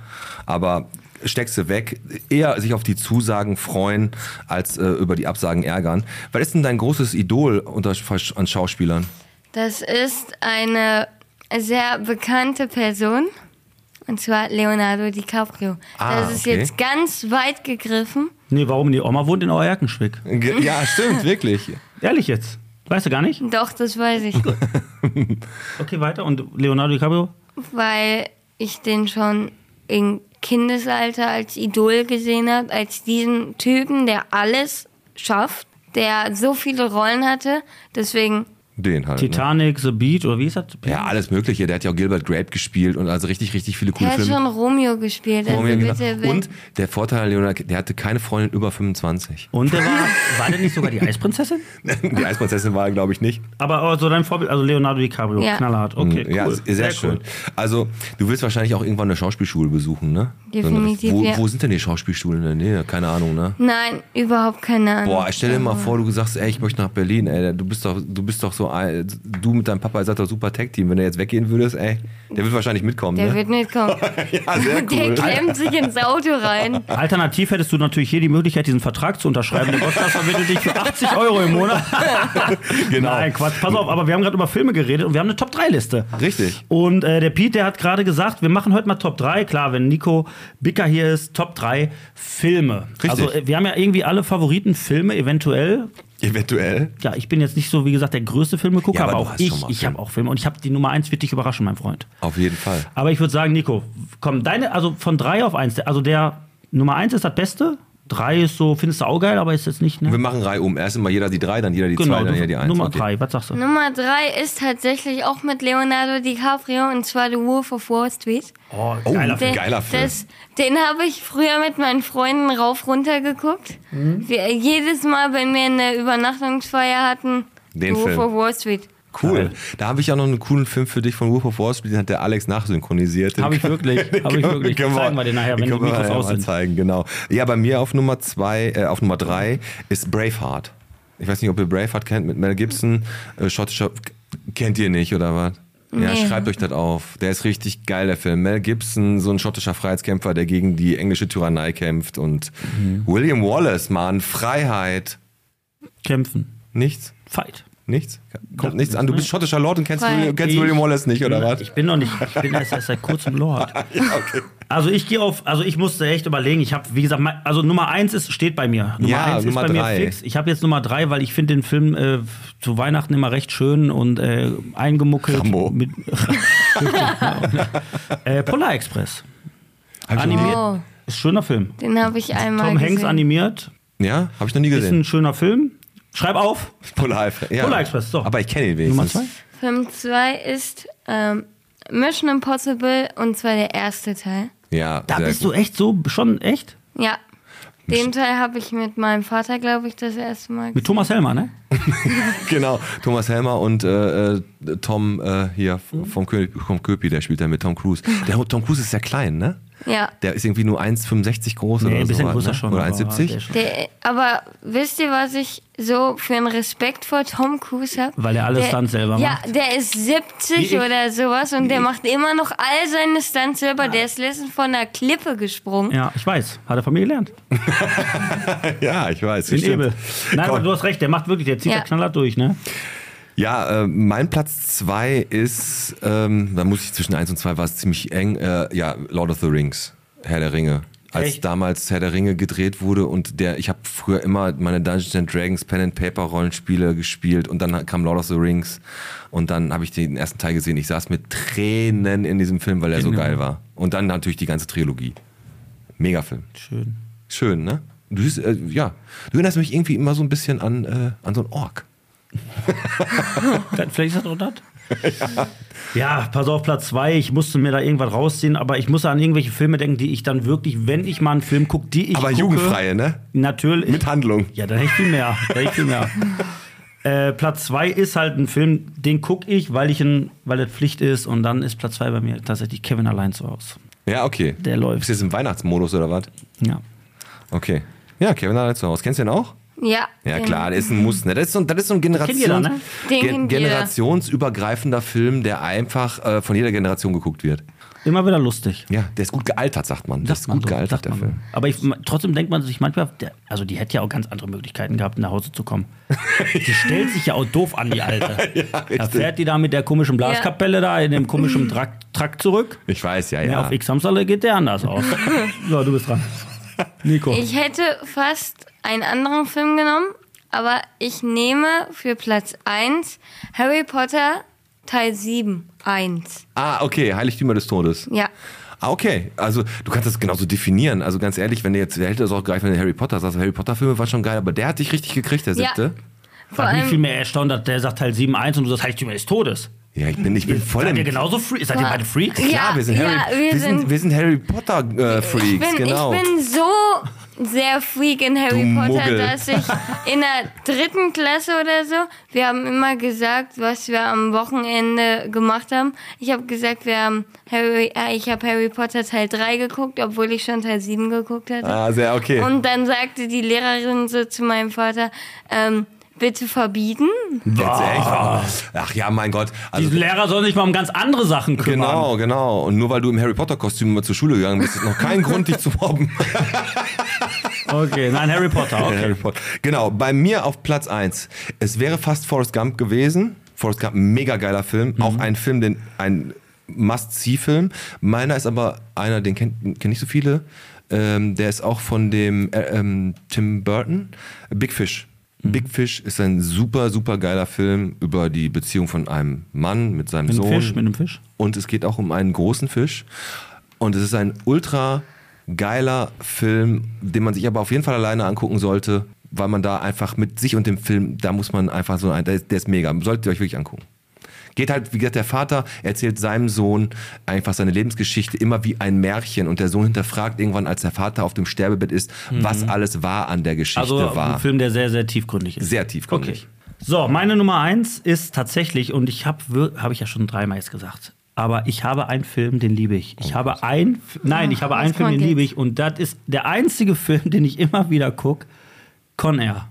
Aber steckst du weg, eher sich auf die Zusagen freuen, als äh, über die Absagen ärgern. Was ist denn dein großes Idol unter, an Schauspielern? Das ist eine sehr bekannte Person. Und zwar Leonardo DiCaprio. Ah, das ist okay. jetzt ganz weit gegriffen. Nee, warum? Die Oma wohnt in Euerkenschwick. Ge- Ja, stimmt, wirklich. Ehrlich jetzt? Weißt du gar nicht? Doch, das weiß ich. Okay, weiter. Und Leonardo DiCaprio? weil ich den schon im Kindesalter als Idol gesehen habe, als diesen Typen, der alles schafft, der so viele Rollen hatte. Deswegen, Den halt. Ne? Titanic, The Beat oder wie ist das? Ja, alles Mögliche. Der hat ja auch Gilbert Grape gespielt und also richtig, richtig viele coole der hat Filme. schon Romeo gespielt. Also Romeo, bitte, wenn- Und der Vorteil an Leonardo, der hatte keine Freundin über 25. Und der war, war der nicht sogar die Eisprinzessin? Die Eisprinzessin war er, glaube ich, nicht. Aber aber so dein Vorbild, also Leonardo DiCaprio, Ja. knallhart. Okay, cool. Ja, sehr, schön. cool. Also, du willst wahrscheinlich auch irgendwann eine Schauspielschule besuchen, ne? Definitiv, wo, ja. wo sind denn die Schauspielschulen in der Nähe? Keine Ahnung, ne? Nein, überhaupt keine Ahnung. Boah, stell dir mal vor, du sagst, ey, ich möchte nach Berlin, ey, du bist doch, du bist doch so, ein- du mit deinem Papa, ihr seid doch super Tag-Team. Wenn du jetzt weggehen würdest, ey, der wird wahrscheinlich mitkommen, Der ne? wird mitkommen. ja, sehr Der cool. klemmt sich ins Auto rein. Alternativ hättest du natürlich hier die Möglichkeit, diesen Vertrag zu unterschreiben. Der Podcast vermittelt dich für 80 Euro im Monat. Genau. Nein, Quatsch. Pass auf, aber wir haben gerade über Filme geredet und wir haben eine Top-3-Liste. Richtig. Und äh, der Pete, der hat gerade gesagt, wir machen heute mal Top 3. Klar, wenn Nico Bicker hier ist, Top 3 Filme. Richtig. Also äh, wir haben ja irgendwie alle Favoritenfilme, eventuell. Eventuell. Ja, ich bin jetzt nicht so, wie gesagt, der größte Filmegucker, Ja, aber aber, auch ich, ich Filme. habe auch Filme. Und ich habe die Nummer 1 wird dich überraschen, mein Freund. Auf jeden Fall. Aber ich würde sagen, Nico, komm, deine, also von 3 auf 1, also der Nummer 1 ist das Beste. 3 ist so, findest du auch geil, aber ist jetzt nicht, Wir ne? machen Reihe um. Erst immer jeder die drei, dann jeder die Genau, zwei, dann jeder die eins. Nummer Okay. 3, was sagst du? Nummer drei ist tatsächlich auch mit Leonardo DiCaprio und zwar The Wolf of Wall Street. Oh, Oh, geiler Der- geiler Film. Das, den habe ich früher mit meinen Freunden rauf runter geguckt. Wir, jedes Mal, wenn wir eine Übernachtungsfeier hatten, Den The Wolf Film. of Wall Street. Cool. Geil. Da habe ich auch noch einen coolen Film für dich von Wolf of Wall Street, den hat der Alex nachsynchronisiert. Habe ich wirklich, habe ich wirklich. Können Zeigen wir den nachher, wenn die Mikros nachher aus mal sind. zeigen, genau. Ja, bei mir auf Nummer zwei, äh, auf Nummer drei ist Braveheart. Ich weiß nicht, ob ihr Braveheart kennt mit Mel Gibson, äh, schottischer. Kennt ihr nicht oder was? Ja, Nee. schreibt euch das auf. Der ist richtig geil, der Film. Mel Gibson, so ein schottischer Freiheitskämpfer, der gegen die englische Tyrannei kämpft. Und Mhm. William Wallace, Mann, Freiheit. Kämpfen. Nichts? Fight. Nichts? Kommt Ja, nichts an. Du bist schottischer Lord und kennst. William, kennst Ich- William Wallace nicht, oder was? Ich bin noch nicht, ich bin erst, erst seit kurzem Lord. Also ich gehe auf, also ich musste echt überlegen. Ich habe, wie gesagt, also Nummer eins ist, steht bei mir. Nummer Ja, eins Nummer ist bei drei. mir fix. Ich habe jetzt Nummer drei, weil ich finde den Film äh, zu Weihnachten immer recht schön und äh, eingemuckelt. Rambo. Mit, äh, Polar Express. Animiert. Oh, Ist ein schöner Film. den habe ich einmal Tom Hanks gesehen. animiert. Ja, habe ich noch nie Ist ein gesehen. schöner Film. Schreib auf. Polar Express. Ja. Polar Express, so. Aber ich kenne ihn Nummer wenigstens. zwei. Film 2 ist ähm, Mission Impossible und zwar der erste Teil. Ja, Da bist gut. du echt so, schon echt? Ja. Den Teil habe ich mit meinem Vater, glaube ich, das erste Mal Mit Thomas Helmer, ne? Genau, Thomas Helmer und äh, äh, Tom äh, hier Mhm. vom, König, vom Köpi, der spielt da mit Tom Cruise. Der Tom Cruise ist sehr klein, ne? Ja. Der ist irgendwie nur 1,65 groß Nee, oder ein bisschen so. größer ne? schon. Oder aber 1,70? der aber wisst ihr, was ich so für einen Respekt vor Tom Cruise habe? Weil er alle der, Stunts selber ja, macht. der ist 70 Wie ich. oder sowas und der macht immer noch all seine Stunts selber. Der ist letztens von einer Klippe gesprungen. Ja, ich weiß. Hat er von mir gelernt. Ja, ich weiß. In. Ebel. Nein, Komm. aber du hast recht, der macht wirklich, der zieht Ja. ja. knallhart durch, ne? Ja, äh, mein Platz zwei ist, ähm, da muss ich zwischen eins und zwei war es ziemlich eng, äh, ja, Lord of the Rings, Herr der Ringe. Als Echt? damals Herr der Ringe gedreht wurde und der, ich habe früher immer meine Dungeons and Dragons Pen and Paper Rollenspiele gespielt und dann kam Lord of the Rings und dann habe ich den ersten Teil gesehen. Ich saß mit Tränen in diesem Film, weil er so Genau. geil war. Und dann natürlich die ganze Trilogie. Mega Film. Schön. Schön, ne? Du, siehst, äh, ja, du erinnerst mich irgendwie immer so ein bisschen an, äh, an so einen Ork. Vielleicht ist das auch das. Ja. pass auf, Platz zwei. Ich musste mir da irgendwas rausziehen, aber ich muss an irgendwelche Filme denken, die ich dann wirklich, wenn ich mal einen Film gucke, die ich Aber gucke, jugendfreie, ne? Natürlich. Mit Handlung. Ja, da hätte ich viel mehr. Da hätte ich viel mehr. äh, Platz zwei ist halt ein Film, den gucke ich, weil ich ihn, weil das Pflicht ist. Und dann ist Platz zwei bei mir tatsächlich Kevin allein zu Hause. Ja, okay. Der läuft. Bist du jetzt im Weihnachtsmodus oder was? Ja. Okay. Ja, Kevin allein zu Hause. Kennst du den auch? Ja. Ja, den- klar, das ist ein Muss. Ne? Das, ist so, das ist so ein Generations jeder, ne? Ge generationsübergreifender Film, der einfach äh, von jeder Generation geguckt wird. Immer wieder lustig. Ja, der ist gut gealtert, sagt man. Der ist man gut so, gealtert, der man Film. Aber ich, trotzdem denkt man sich manchmal, der, also die hätte ja auch ganz andere Möglichkeiten gehabt, nach Hause zu kommen. Die stellt sich ja auch doof an, die Alte. da fährt die da mit der komischen Blaskapelle da in dem komischen Trakt, Trakt zurück. Ich weiß, ja, Ja. ja. auf X-Samstag geht der anders aus. so, du bist dran. Nico. Ich hätte fast einen anderen Film genommen, aber ich nehme für Platz 1 Harry Potter Teil 7 1. Ah, okay, Heiligtümer des Todes. Ja. Ah, okay. Also du kannst das genauso definieren. Also ganz ehrlich, wenn du jetzt, der hätte das auch gleich, wenn du Harry Potter sagst, Harry Potter Filme war schon geil, aber der hat dich richtig gekriegt, der Ja. siebte. Vor War mich viel allem, mehr erstaunt, dass der sagt Teil 7 1 und du sagst Heiligtümer des Todes. Ja, ich bin, ich bin voll Seid im... ihr genauso Freaks? Seid ihr beide Freaks? Klar, Ja, wir sind ja, Harry, wir wir sind, sind- wir sind Harry Potter äh, Freaks, ich, bin, genau. ich bin so sehr Freak in Harry Du Potter, Muggel. dass ich in der dritten Klasse oder so, wir haben immer gesagt, was wir am Wochenende gemacht haben. Ich habe gesagt, wir haben Harry, äh, ich habe Harry Potter Teil 3 geguckt, obwohl ich schon Teil 7 geguckt hatte. ah, sehr okay. Und dann sagte die Lehrerin so zu meinem Vater, ähm, bitte verbieten. Jetzt echt? Ach ja, mein Gott. Also, Die Lehrer sollen sich mal um ganz andere Sachen kümmern. Genau, genau. Und nur weil du im Harry Potter Kostüm immer zur Schule gegangen bist, ist noch kein Grund, dich zu mobben. Okay, nein, Harry Potter. Okay. Harry Potter. Genau, bei mir auf Platz 1. Es wäre fast Forrest Gump gewesen. Forrest Gump, ein mega geiler Film. Auch ein Film, den, ein Must-See-Film. Meiner ist aber einer, den kennen kenn nicht so viele. Ähm, der ist auch von dem äh, ähm, Tim Burton. Big Fish. Big Fish ist ein super, super geiler Film über die Beziehung von einem Mann mit seinem Mit Sohn. Fisch, mit einem Fisch. Und es geht auch um einen großen Fisch. Und es ist ein ultra geiler Film, den man sich aber auf jeden Fall alleine angucken sollte, weil man da einfach mit sich und dem Film, da muss man einfach so ein, der ist, der ist mega. Solltet ihr euch wirklich angucken. Geht halt, wie gesagt, der Vater erzählt seinem Sohn einfach seine Lebensgeschichte immer wie ein Märchen und der Sohn hinterfragt irgendwann, als der Vater auf dem Sterbebett ist, was alles wahr an der Geschichte Also war. ein Film, der sehr, sehr tiefgründig ist. Sehr tiefgründig. So, meine Nummer eins ist tatsächlich, und ich habe, habe ich ja schon dreimal jetzt gesagt, aber ich habe einen Film, den liebe ich. Ich habe ein, nein, ich habe einen Film, den liebe ich, und das ist der einzige Film, den ich immer wieder gucke, Con Air.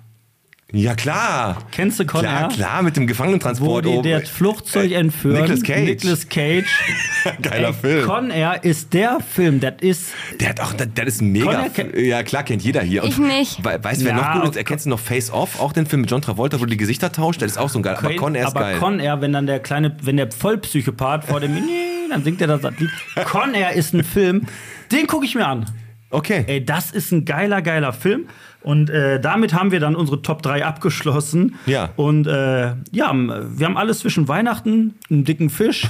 Ja, klar. Kennst du Con Klar, Air? klar, mit dem Wo Gefangenentransport die oben. der Flugzeug entführen. Nicolas Cage. Nicolas Cage. Geiler Ey, Film. Con Air ist der Film, das ist Der hat auch, das, ist ein mega. Ja, klar, kennt jeder hier. Ich nicht. we- Weißt du, wer Ja, noch gut ist? Erkennst du noch Face Off? Auch den Film mit John Travolta, wo die Gesichter tauscht? Das ist auch so ein geil. Aber Con Air ist aber geil. Con Air, wenn dann der kleine, wenn der Vollpsychopath vor dem, dann singt er das Lied. Con Air ist ein Film, den gucke ich mir an. okay. Ey, das ist ein geiler, geiler Film. Und äh, damit haben wir dann unsere Top 3 abgeschlossen. Ja. Und äh, ja, wir haben alles zwischen Weihnachten, einen dicken Fisch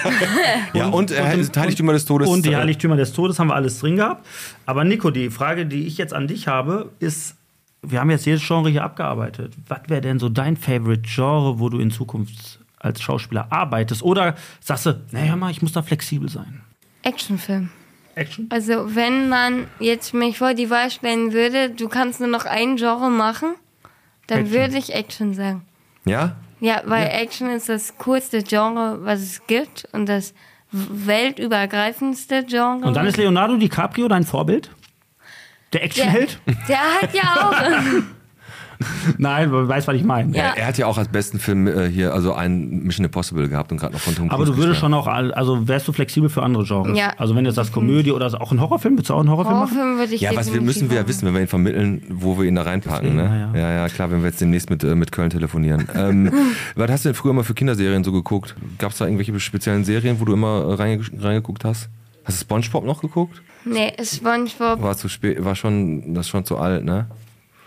ja, und, äh, dem- das Heiligtümer des Todes. und die äh, Heiligtümer des Todes haben wir alles drin gehabt. Aber Nico, die Frage, die ich jetzt an dich habe, ist, wir haben jetzt jedes Genre hier abgearbeitet. Was wäre denn so dein Favorite Genre, wo du in Zukunft als Schauspieler arbeitest? Oder sagst du, naja mal, ich muss da flexibel sein? Actionfilm. Action? Also wenn man jetzt mich vor die Wahl stellen würde, du kannst nur noch ein Genre machen, dann Action. würde ich Action sagen. Ja? Ja, weil Action ist das coolste Genre, was es gibt und das weltübergreifendste Genre. Und dann ist Leonardo DiCaprio dein Vorbild? Der der, Actionheld? der hat ja auch. Nein, man weiß, was ich meine. Ja. Er hat ja auch als besten Film äh, hier also einen Mission Impossible gehabt und gerade noch von Tom Cruise. Aber du würdest gespielt. schon auch, also wärst du flexibel für andere Genres? Ja. Also wenn jetzt das Komödie oder auch ein Horrorfilm, willst du auch einen Horrorfilm machen? Horrorfilm würde ich Ja, was wir müssen wir ja machen. wissen, wenn wir ihn vermitteln, wo wir ihn da reinpacken. Ne? ja, Ja, ja, klar, wenn wir jetzt demnächst mit, äh, mit Köln telefonieren. ähm, was hast du denn früher mal für Kinderserien so geguckt? Gab es da irgendwelche speziellen Serien, wo du immer reinge reingeguckt hast? Hast du Spongebob noch geguckt? Nee, Spongebob. War zu spät, war schon, das ist schon zu alt, ne?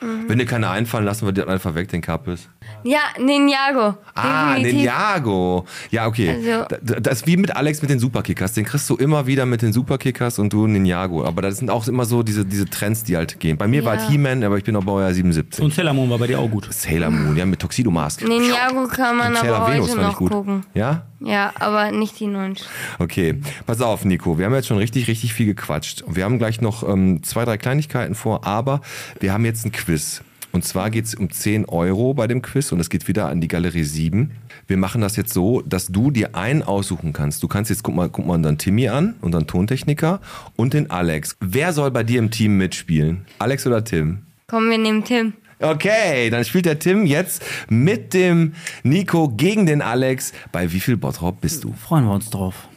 Mhm. Wenn dir keine einfallen, lassen wir dir einfach weg, den Kappes. Ja, Ninjago. Ah, definitiv. Ninjago. Ja, okay. Also- Da- das ist wie mit Alex mit den Superkickers. Den kriegst du immer wieder mit den Superkickers und du Ninjago. Aber das sind auch immer so diese, diese Trends, die halt gehen. Bei mir war Ja. halt He-Man, aber ich bin auch Baujahr 77. Und Sailor Moon war bei dir auch gut. Sailor Moon, ja, mit Tuxedo Mask. Ninjago kann man Und aber Sailor Venus heute ich noch gut. gucken. Ja? Ja, aber nicht die neuen. Okay. Pass auf, Nico. Wir haben jetzt schon richtig, richtig viel gequatscht. Und wir haben gleich noch ähm, zwei, drei Kleinigkeiten vor, aber wir haben jetzt ein Quiz. Und zwar geht es um 10 Euro bei dem Quiz und es geht wieder an die Galerie 7. Wir machen das jetzt so, dass du dir einen aussuchen kannst. Du kannst jetzt, guck mal, guck mal unseren Timmy an, unseren Tontechniker und den Alex. Wer soll bei dir im Team mitspielen? Alex oder Tim? Komm, wir nehmen Tim. Okay, dann spielt der Tim jetzt mit dem Nico gegen den Alex. Bei wie viel Bottrop bist du? Freuen wir uns drauf.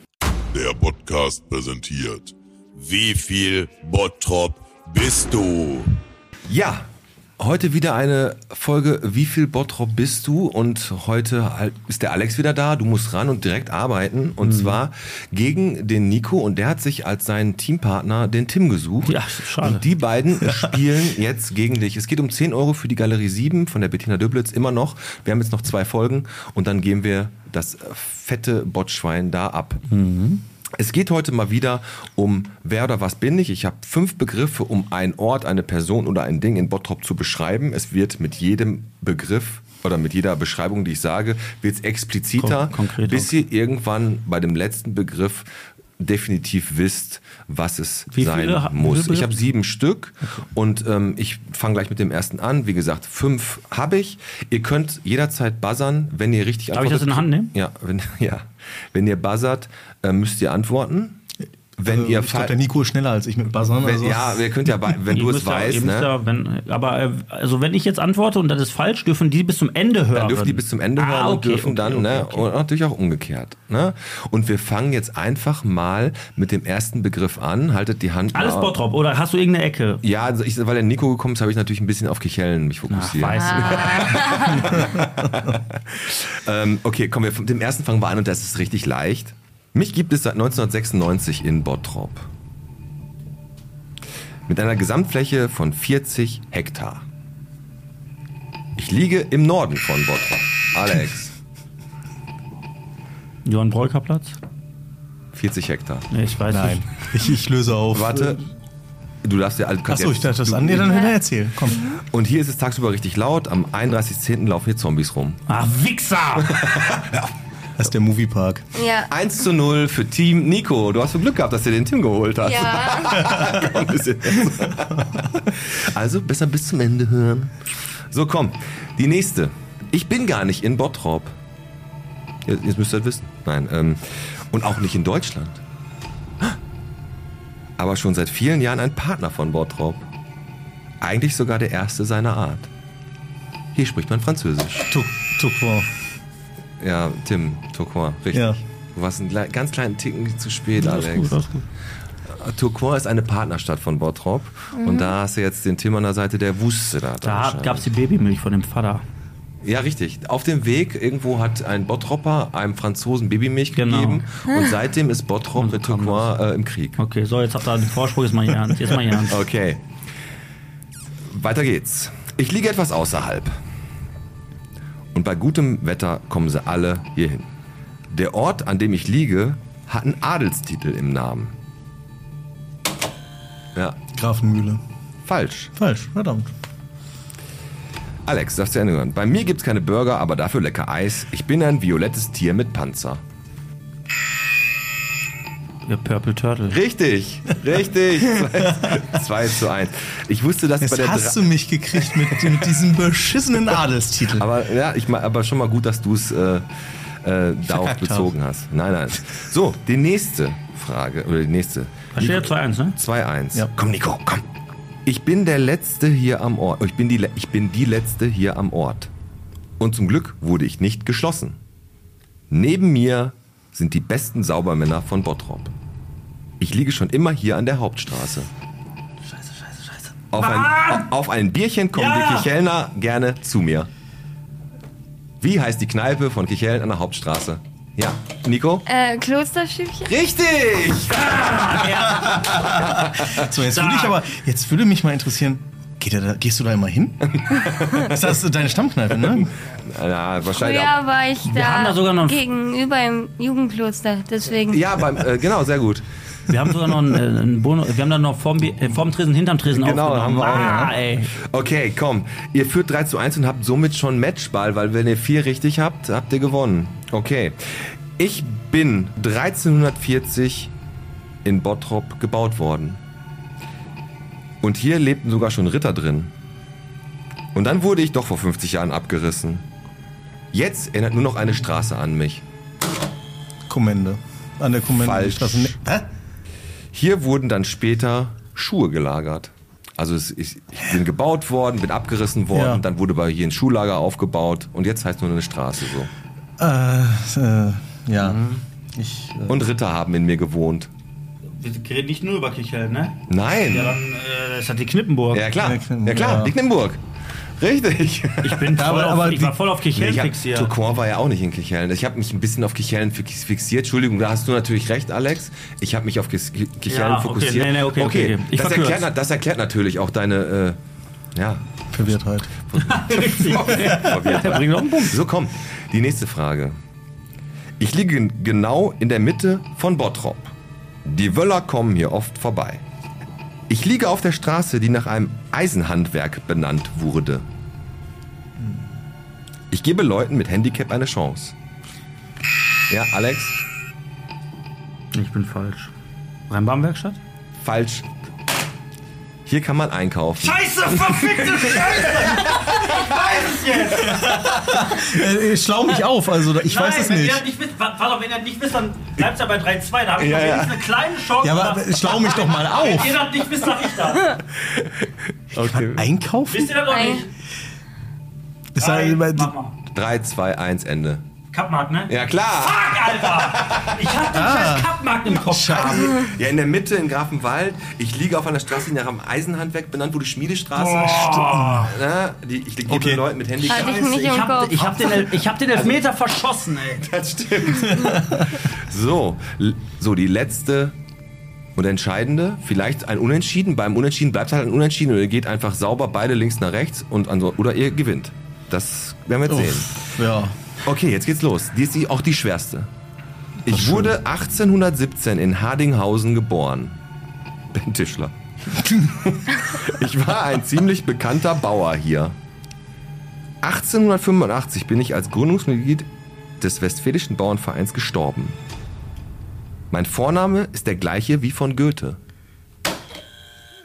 Der Podcast präsentiert. Wie viel Bottrop bist du? Ja, heute wieder eine Folge Wie viel Bottrop bist du? Und heute ist der Alex wieder da. Du musst ran und direkt arbeiten. Und zwar gegen den Nico. Und der hat sich als seinen Teampartner den Tim gesucht. Ja, schade. Und die beiden spielen jetzt gegen dich. Es geht um 10 Euro für die Galerie 7 von der Bettina Döblitz immer noch. Wir haben jetzt noch zwei Folgen. Und dann geben wir das fette Botschwein da ab. Es geht heute mal wieder um wer oder was bin ich. Ich habe fünf Begriffe, um einen Ort, eine Person oder ein Ding in Bottrop zu beschreiben. Es wird mit jedem Begriff oder mit jeder Beschreibung, die ich sage, wird es expliziter, Kon- bis ihr irgendwann bei dem letzten Begriff definitiv wisst, was es Wie sein muss. Ich habe sieben Stück und ähm, ich fange gleich mit dem ersten an. Wie gesagt, fünf habe ich. Ihr könnt jederzeit buzzern, wenn ihr richtig Darf ich das in die Hand nehmen? Ja, wenn, ja. Wenn ihr buzzert, äh, müsst ihr antworten. Wenn Also, ihr ich glaube, fa- der Nico ist schneller als ich mit Buzzern. wenn, also. ja, ihr könnt ja, wenn du es ja- weißt, ne? ja, wenn, aber äh, also wenn ich jetzt antworte und das ist falsch, dürfen die bis zum Ende hören. Dann dürfen die bis zum Ende ah, hören und okay, dürfen okay, dann, okay, ne? okay. Und natürlich auch umgekehrt. Ne? Und wir fangen jetzt einfach mal mit dem ersten Begriff an. Haltet die Hand. Alles Bottrop oder hast du irgendeine Ecke? Ja, also ich, weil der Nico gekommen ist, habe ich natürlich ein bisschen auf Kichellen mich Ach, fokussiert. weiß ähm, okay, kommen wir von dem ersten fangen wir an und das ist richtig leicht. Mich gibt es seit 1996 in Bottrop. Mit einer Gesamtfläche von 40 Hektar. Ich liege im Norden von Bottrop. Alex, Johann Breuker Platz? 40 Hektar. Nee, ich weiß Nein, nicht. ich, ich löse auf. Warte. Du darfst ja. Achso, ich dachte das an. Nee, dann hätte er erzählt. Komm. Und hier ist es tagsüber richtig laut. Am 31.10. laufen hier Zombies rum. Ah, Wichser! Das ist der Moviepark. Ja. 1 zu 0 für Team Nico. Du hast so Glück gehabt, dass du den Tim geholt hast. Ja. Komm, also besser bis zum Ende hören. So, komm. Die nächste. Ich bin gar nicht in Bottrop. Jetzt, jetzt müsst ihr das wissen. Nein. Ähm, und auch nicht in Deutschland. Aber schon seit vielen Jahren ein Partner von Bottrop. Eigentlich sogar der erste seiner Art. Hier spricht man Französisch. Tuk, Tukwa. Ja, Tim, Tourcoing, richtig. Ja. Du warst einen ganz kleinen Ticken zu spät, Alles Alex. gut, alles gut. Tourcoing ist eine Partnerstadt von Bottrop. Und da hast du jetzt den Tim an der Seite, der wusste da. Da gab es die Babymilch von dem Vater. Ja, richtig. Auf dem Weg irgendwo hat ein Bottropper einem Franzosen Babymilch Genau. gegeben. Und seitdem ist Bottrop Und so mit Tourcoing äh, im Krieg. Okay, so, jetzt habt ihr den Vorspruch, jetzt mal hier ernst. Jetzt mal hier ernst. Okay. Weiter geht's. Ich liege etwas außerhalb. Und bei gutem Wetter kommen sie alle hierhin. Der Ort, an dem ich liege, hat einen Adelstitel im Namen. Ja, Grafenmühle. falsch. Falsch, verdammt. Alex, darfst du ja hören. Bei mir gibt's keine Burger, aber dafür lecker Eis. Ich bin ein violettes Tier mit Panzer. Der Purple Turtle. Richtig, richtig. 2 zu 1. Ich wusste, dass bei Jetzt der hast Dra- du mich gekriegt mit, mit diesem beschissenen Adelstitel. Aber ja, ich aber schon mal gut, dass du es äh, äh, darauf bezogen hast. Nein, nein. So, die nächste Frage, oder die nächste. Da steht ja 2-1, ne? 2-1. Ja. Komm, Nico, komm. Ich bin der Letzte hier am Ort. Ich bin, die, ich bin die Letzte hier am Ort. Und zum Glück wurde ich nicht geschlossen. Neben mir sind die besten Saubermänner von Bottrop. Ich liege schon immer hier an der Hauptstraße. Scheiße, scheiße, scheiße. Auf ein, auf ein Bierchen kommen Ja! die Kichelner gerne zu mir. Wie heißt die Kneipe von Kicheln an der Hauptstraße? Ja, Nico? Äh, Klosterstübchen? Richtig! So, jetzt würde ich aber, jetzt würde mich mal interessieren, er da, gehst du da immer hin? ist das deine Stammkneipe, ne? Ja, wahrscheinlich auch. Früher war ich da, haben da sogar noch- gegenüber im Jugendkloster, deswegen. Ja, beim, äh, genau, sehr gut. Wir haben sogar noch einen, äh, einen Bonus, wir haben dann noch vorm, Bi- äh, vorm Tresen, hinterm Tresen Genau, haben aufgenommen. wir auch, ah, ja. ey. Okay, komm. Ihr führt 3 zu 1 und habt somit schon Matchball, weil wenn ihr vier richtig habt, habt ihr gewonnen. Okay. Ich bin 1340 in Bottrop gebaut worden. Und hier lebten sogar schon Ritter drin. Und dann wurde ich doch vor 50 Jahren abgerissen. Jetzt erinnert nur noch eine Straße an mich. Kommende. An der Falsch. Kommendenstraße. Ne- Hä? Hier wurden dann später Schuhe gelagert. Also es, ich, ich bin gebaut worden, bin abgerissen worden, Ja. dann wurde bei hier ein Schuhlager aufgebaut und jetzt heißt nur eine Straße so. Äh, äh, ja. Mhm. Ich, äh, Und Ritter haben in mir gewohnt. Wir reden nicht nur über Kichel, ne? Nein. Ja, dann äh, ist das die Knippenburg. Ja klar, Ja, klar, ja. die Knippenburg. Richtig. Ich bin voll aber- auf, aber ich war voll auf Kichel ich hab, fixiert. Tourcoing war ja auch nicht in Kichellen. Ich habe mich ein bisschen auf Kichellen fix- fixiert. Entschuldigung, da hast du natürlich recht, Alex. Ich habe mich auf Kichellen Ja, okay, fokussiert. nee, nee, okay, okay, okay. Ich das, erklärt, das erklärt natürlich auch deine, äh, ja, Verwirrtheit. Richtig. verwirrt. Der bringt noch einen Punkt. So, komm. Die nächste Frage. Ich liege genau in der Mitte von Bottrop. Die Wöller kommen hier oft vorbei. Ich liege auf der Straße, die nach einem Eisenhandwerk benannt wurde. Ich gebe Leuten mit Handicap eine Chance. Ja, Alex? Ich bin falsch. Rheinbahnwerkstatt? Falsch. Hier kann man einkaufen. Scheiße, verfickte Scheiße! Ich weiß es jetzt! Ich schlau mich auf, also ich weiß es wenn nicht. Ihr nicht wisst, wa- pass auf, wenn ihr nicht wisst, dann bleibt ja bei 3-2. Da habe ich Ja, ja. wenigstens eine kleine Chance. Ja, aber schlau mich doch mal Wenn auf. ihr das nicht wisst, sag ich das. Okay. Einkaufen? Wisst ihr das noch nicht? Ist Drei, ja, mach mal. 3, 2, 1, Ende. Kappmarkt, ne? Ja, klar. Fuck, Alter! Ich hab den scheiß Kappmarkt im Kopf gehabt. Ja, in der Mitte in Grafenwald. Ich liege auf einer Straße, die nach einem Eisenhandwerk benannt wurde, Schmiedestraße. Na, die, ich gebe Okay. Leuten mit Handicap. Hatte ich nicht Ich hab, ich hab, den, ich hab den Elfmeter verschossen, ey. Das stimmt. so, so die letzte und entscheidende. Vielleicht ein Unentschieden. Beim Unentschieden bleibt halt ein Unentschieden oder ihr geht einfach sauber beide links nach rechts und oder ihr gewinnt. Das werden wir jetzt sehen. Uff, ja. Okay, jetzt geht's los. Die ist die, auch die schwerste. Ich wurde 1817 in Hardinghausen geboren. Ben Tischler. ich war ein ziemlich bekannter Bauer hier. 1885 bin ich als Gründungsmitglied des Westfälischen Bauernvereins gestorben. Mein Vorname ist der gleiche wie von Goethe.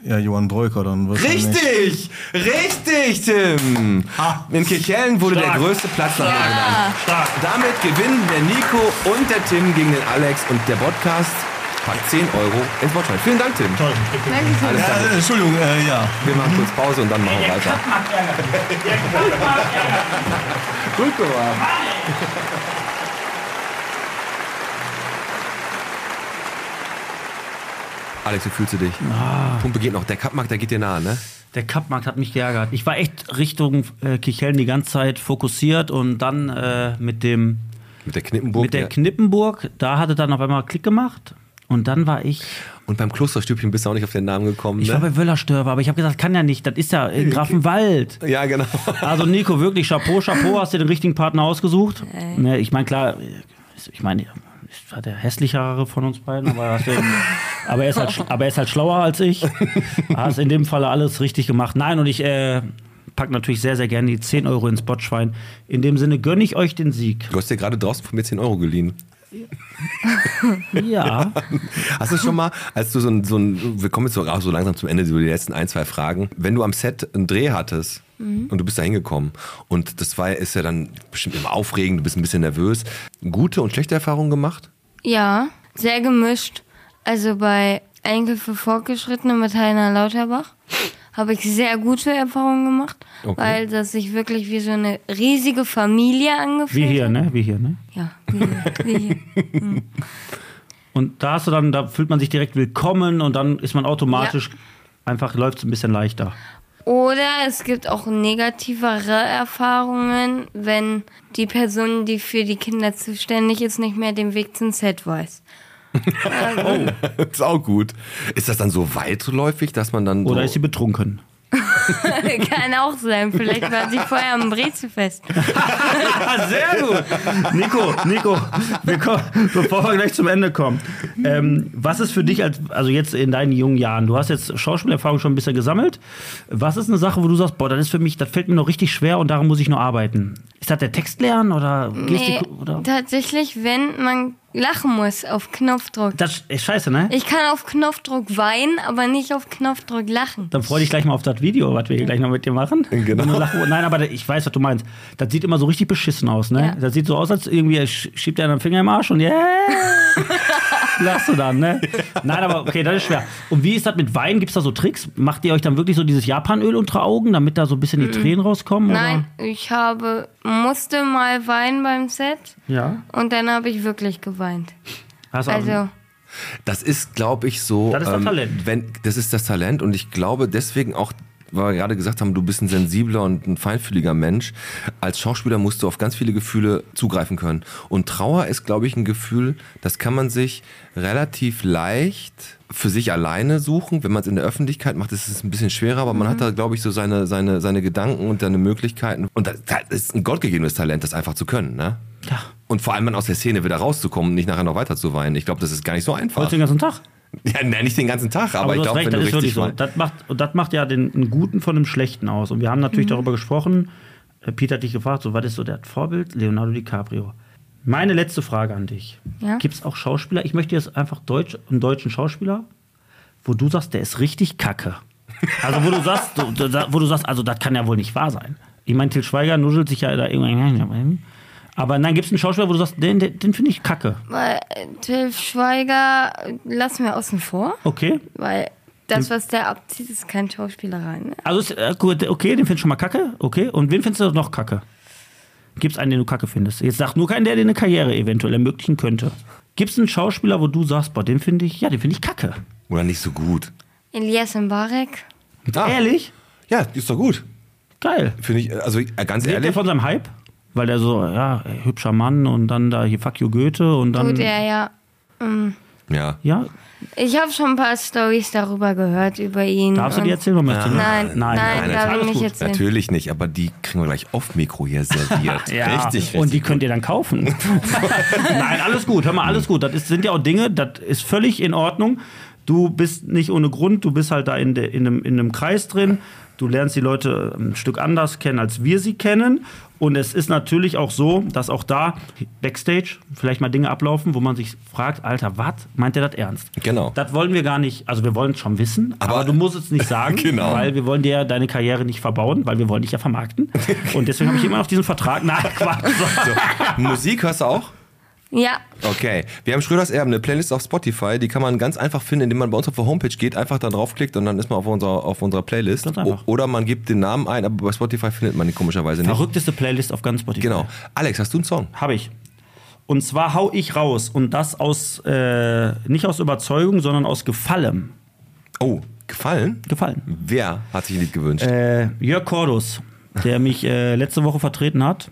Ja, Johann Breuker dann. Richtig! Richtig, Tim! In Kirchhellen wurde Stark. der größte Platz nach Ja. Stark. Damit gewinnen der Nico und der Tim gegen den Alex und der Podcast packt 10 Euro ins Botschein. Vielen Dank, Tim. Toll. Alles Ja, klar. äh, Entschuldigung, äh, ja. Wir machen kurz Pause und dann machen wir Der weiter. Gut gemacht. Alex, wie fühlst du dich? Pumpe geht noch. Der Kappmarkt, der geht dir nahe, ne? Der Kappmarkt hat mich geärgert. Ich war echt Richtung äh, Kichellen die ganze Zeit fokussiert und dann äh, mit dem Mit der Knippenburg. mit der ja. Knippenburg, da hatte dann auf einmal Klick gemacht und dann war ich und beim Klosterstübchen bist du auch nicht auf den Namen gekommen, ich war ne? bei Wöllerstörbe, aber ich habe gesagt, kann ja nicht, das ist ja in Grafenwald. Ja, genau. Also Nico, wirklich Chapeau, Chapeau, hast dir den richtigen Partner ausgesucht. Ne, ich meine, klar, ich meine, war der hässlichere von uns beiden, aber, hast du, aber, er ist halt, aber er ist halt schlauer als ich. Hast in dem Falle alles richtig gemacht. Nein, und ich äh, pack natürlich sehr, sehr gerne die 10 Euro ins Botschwein. In dem Sinne gönne ich euch den Sieg. Du hast dir gerade draußen von mir 10 Euro geliehen. Ja. Hast du schon mal, als du so ein, so ein wir kommen jetzt so, auch so langsam zum Ende, so die letzten ein, zwei Fragen, wenn du am Set einen Dreh hattest Mhm. und du bist da hingekommen und das war, ist ja dann bestimmt immer aufregend, du bist ein bisschen nervös, gute und schlechte Erfahrungen gemacht? Ja, sehr gemischt. Also bei Enkel für Fortgeschrittene mit Heiner Lauterbach habe ich sehr gute Erfahrungen gemacht, Okay. weil das sich wirklich wie so eine riesige Familie angefühlt Wie hier, ne? Wie hier, ne? Ja, wie hier. Wie hier. Hm. Und da hast du dann, da fühlt man sich direkt willkommen und dann ist man automatisch einfach, läuft es ein bisschen leichter. Oder es gibt auch negativere Erfahrungen, wenn die Person, die für die Kinder zuständig ist, nicht mehr den Weg zum Set weiß. Oh, ist auch gut. Ist das dann so weitläufig, dass man dann so Oder ist sie betrunken? Kann auch sein. Vielleicht war sie vorher am Brezelfest. Sehr gut. Nico, Nico, wir kommen, bevor wir gleich zum Ende kommen. Ähm, was ist für dich, als, also jetzt in deinen jungen Jahren, du hast jetzt Schauspielerfahrung schon ein bisschen gesammelt. Was ist eine Sache, wo du sagst, boah, das ist für mich, das fällt mir noch richtig schwer und daran muss ich noch arbeiten? Ist das der Text lernen oder Nee? Oder? tatsächlich, wenn man lachen muss auf Knopfdruck. Das ist scheiße, ne? Ich kann auf Knopfdruck weinen, aber nicht auf Knopfdruck lachen. Dann freu dich gleich mal auf das Video, was wir hier gleich noch mit dir machen. Genau. Nein, aber ich weiß, was du meinst. Das sieht immer so richtig beschissen aus, ne? Ja. Das sieht so aus, als irgendwie er sch- schiebt er einen Finger im Arsch und yeah, lachst du dann, ne? Nein, aber okay, das ist schwer. Und wie ist das mit Wein? Gibt es da so Tricks? Macht ihr euch dann wirklich so dieses Japanöl unter Augen, damit da so ein bisschen die Tränen rauskommen? Nein, ich habe, musste mal weinen beim Set Oder? Ja. und dann habe ich wirklich geweint. Hast du Also, Das ist, glaube ich, so. ähm, Das ist das Talent. Wenn, das ist das Talent und ich glaube deswegen auch, weil wir gerade gesagt haben, du bist ein sensibler und ein feinfühliger Mensch. Als Schauspieler musst du auf ganz viele Gefühle zugreifen können. Und Trauer ist, glaube ich, ein Gefühl, das kann man sich relativ leicht für sich alleine suchen. Wenn man es in der Öffentlichkeit macht, ist es ein bisschen schwerer, aber man hat da, glaube ich, so seine, seine, seine Gedanken und seine Möglichkeiten. Und das, das ist ein gottgegebenes Talent, das einfach zu können. Ne? Ja. Und vor allem dann aus der Szene wieder rauszukommen und nicht nachher noch weiter zu weinen. Ich glaube, das ist gar nicht so einfach. Heute den ganzen Tag. Ja, nein, nicht den ganzen Tag, aber, Aber, ich du hast glaube, recht, wenn du das ist wirklich richtig so. Das macht, und das macht ja den, einen Guten von einem Schlechten aus. Und wir haben natürlich darüber gesprochen. Äh, Peter hat dich gefragt, so was ist so der Vorbild? Leonardo DiCaprio. Meine letzte Frage an dich. Ja? Gibt es auch Schauspieler? Ich möchte jetzt einfach Deutsch, einen deutschen Schauspieler, wo du sagst, der ist richtig kacke. Also wo du sagst, du, du, wo du sagst, also das kann ja wohl nicht wahr sein. Ich meine, Til Schweiger nuschelt sich ja da irgendwann. Aber nein, gibt es einen Schauspieler, wo du sagst, den, den, den finde ich kacke. weil Till Schweiger lassen wir außen vor, Okay. weil das, was der abzieht, ist keine Schauspielerei. Ne? Also ist, äh, gut, okay, den findest du schon mal kacke. Okay. Und wen findest du noch kacke? Gibt es einen, den du kacke findest? Jetzt sag nur keinen, der dir eine Karriere eventuell ermöglichen könnte. Gibt es einen Schauspieler, wo du sagst, boah, den finde ich, ja, den finde ich kacke. Oder nicht so gut. Elias Mbarek. Ah, Ehrlich? Ja, ist doch gut. Geil. Finde ich, also äh, ganz Lebt der ehrlich. von seinem Hype? Weil der so, ja, hübscher Mann und dann da hier Fuck you Goethe und dann. Tut er ja. Mm. Ja. Ja, Ich habe schon ein paar Stories darüber gehört, über ihn. darfst du die erzählen? Oder möchtest du nicht? Nein, nein, nein, darf ich alles nicht gut. erzählen. Natürlich nicht, aber die kriegen wir gleich auf Mikro hier serviert. Ja, richtig, richtig. und die könnt ihr dann kaufen. Nein, alles gut. Hör mal, alles gut. Das ist, sind ja auch Dinge, das ist völlig in Ordnung. Du bist nicht ohne Grund, du bist halt da in, de, in, einem, in einem Kreis drin. Du lernst die Leute ein Stück anders kennen, als wir sie kennen. Und es ist natürlich auch so, dass auch da Backstage vielleicht mal Dinge ablaufen, wo man sich fragt, Alter, was? Meint der das ernst? Genau. Das wollen wir gar nicht, also wir wollen es schon wissen, aber, Aber- du musst es nicht sagen, Genau. weil wir wollen dir ja deine Karriere nicht verbauen, weil wir wollen dich ja vermarkten. Und deswegen habe ich immer noch diesen Vertrag. Nein, Quatsch. So, Musik hörst du auch? Ja, Okay. Wir haben Schröders Erben, eine Playlist auf Spotify, die kann man ganz einfach finden, indem man bei uns auf der Homepage geht, einfach da draufklickt und dann ist man auf unserer, auf unserer Playlist. Ganz einfach. O- Oder man gibt den Namen ein, aber bei Spotify findet man die komischerweise nicht. Verrückteste Playlist auf ganz Spotify. Genau. Alex, hast du einen Song? Habe ich. Und zwar hau ich raus und das aus äh, nicht aus Überzeugung, sondern aus Gefallen. Oh, gefallen? Gefallen. Wer hat sich ein Lied gewünscht? Äh, Jörg Cordus, der mich äh, letzte Woche vertreten hat,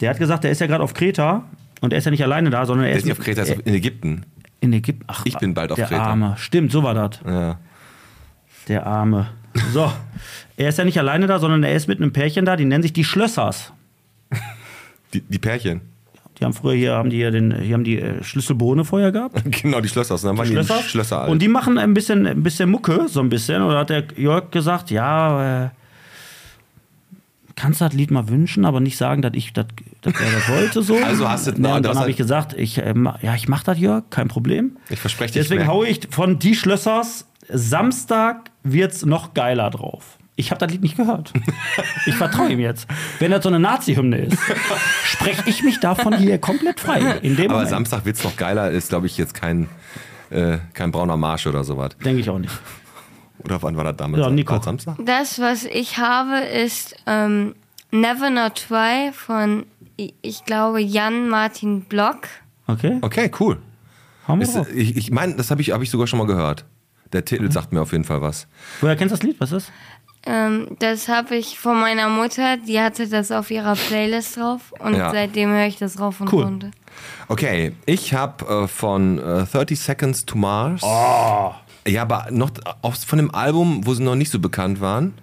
der hat gesagt, der ist ja gerade auf Kreta und er ist ja nicht alleine da, sondern er Der ist ist nicht auf Kreta, er ist in Ägypten. in Ägypten. Ach, Ich bin bald auf der Kreta. Arme. Stimmt, so war das. Ja. Der Arme. So, er ist ja nicht alleine da, sondern er ist mit einem Pärchen da, die nennen sich die Schlössers. Die, die Pärchen. Die haben früher hier haben die hier den, hier haben die äh, Schlüsselbohne vorher gehabt. Genau, die Schlösser. Und dann waren die, Schlösser. Schlösser alt. Und die machen ein bisschen, ein bisschen Mucke, so ein bisschen. Oder hat der Jörg gesagt, ja, äh, kannst du das Lied mal wünschen, aber nicht sagen, dass ich das, das wollte so. Also hast du- ja, und dann habe ich gesagt, ich, äh, ja, ich mach das Jörg, kein Problem. Ich verspreche dir, Deswegen haue ich von Die Schlössers, Samstag wird's noch geiler drauf. Ich habe das Lied nicht gehört. Ich vertraue ihm jetzt. Wenn das so eine Nazi-Hymne ist, spreche ich mich davon hier komplett frei. In dem Aber Moment. Samstag wird's noch geiler, ist, glaube ich, jetzt kein, äh, kein brauner Marsch oder sowas. Denke ich auch nicht. Oder wann war das damals? Ja, Nico. Samstag? Das, was ich habe, ist ähm, Never Not Try von, ich glaube, Jan Martin Block. Okay. Okay, cool. Haben wir Ist, ich ich meine, das habe ich, hab ich sogar schon mal gehört. Der Titel sagt mir auf jeden Fall was. Woher kennst du das Lied? Was ist? Ähm, das habe ich von meiner Mutter, die hatte das auf ihrer Playlist drauf und Ja. seitdem höre ich das rauf und Cool. runter. Okay, ich habe äh, von äh, 30 Seconds to Mars. Ja, aber noch aus, von dem Album, wo sie noch nicht so bekannt waren.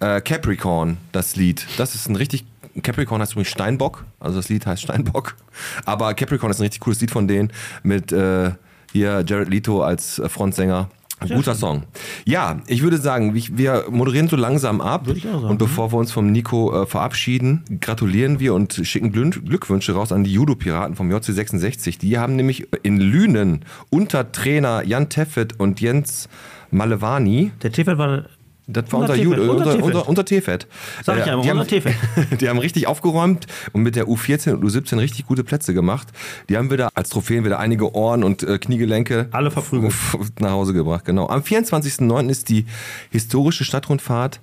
Äh, Capricorn, das Lied. Das ist ein richtig. Capricorn heißt übrigens Steinbock. Also das Lied heißt Steinbock. Aber Capricorn ist ein richtig cooles Lied von denen. Mit äh, hier Jared Leto als äh, Frontsänger. Ein guter Song. Ja, ich würde sagen, wir- moderieren so langsam ab. Und bevor wir uns vom Nico äh, verabschieden, gratulieren wir und schicken Glück- Glückwünsche raus an die Judo-Piraten vom JC66. Die haben nämlich in Lünen unter Trainer Jan Teffet und Jens Malevani. Der Teffet war. Das war Unser Tefet, unser unser, unser, unser Tefet. Sag ich einfach, die haben, die haben richtig aufgeräumt und mit der U14 und U17 richtig gute Plätze gemacht. Die haben wieder als Trophäen wieder einige Ohren und äh, Kniegelenke Alle verprügelt. nach Hause gebracht. Genau. Am 24.09. ist die historische Stadtrundfahrt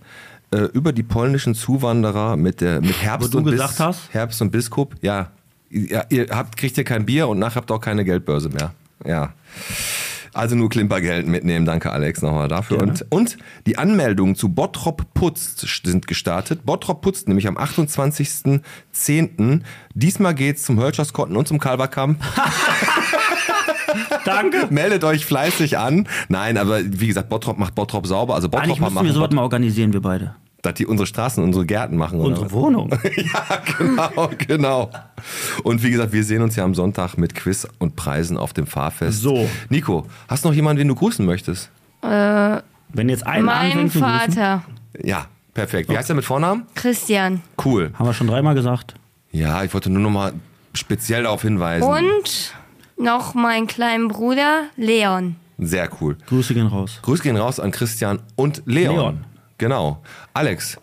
äh, über die polnischen Zuwanderer mit der mit Herbst Wo du und gesagt hast? Herbst und Biskup. Ja, ihr, ihr habt kriegt ihr kein Bier und nachher habt ihr auch keine Geldbörse mehr. Ja. Also nur Klimpergeld mitnehmen. Danke, Alex, nochmal dafür. Und, und die Anmeldungen zu Bottrop Putzt sind gestartet. Bottrop Putzt nämlich am 28.10. Diesmal geht's zum Hölscherskotten und zum Kalberkamp. Danke. Meldet euch fleißig an. Nein, aber wie gesagt, Bottrop macht Bottrop sauber. Also Bottrop Eigentlich müssen wir sowas mal organisieren, wir beide. Dass die unsere Straßen, unsere Gärten machen. Unsere? Wohnung. ja, genau, genau. Und wie gesagt, wir sehen uns ja am Sonntag mit Quiz und Preisen auf dem Fahrfest. So. Nico, hast du noch jemanden, den du grüßen möchtest? Äh, Wenn jetzt einer mein anfängt zu grüßen, Vater, Ja, perfekt. Wie heißt er mit Vornamen? Christian. Cool. haben wir schon dreimal gesagt. Ja, ich wollte nur noch mal speziell darauf hinweisen. Und noch meinen kleinen Bruder Leon. Sehr cool. Grüße gehen raus. Grüße gehen raus an Christian und Leon. Leon. Genau. Alex,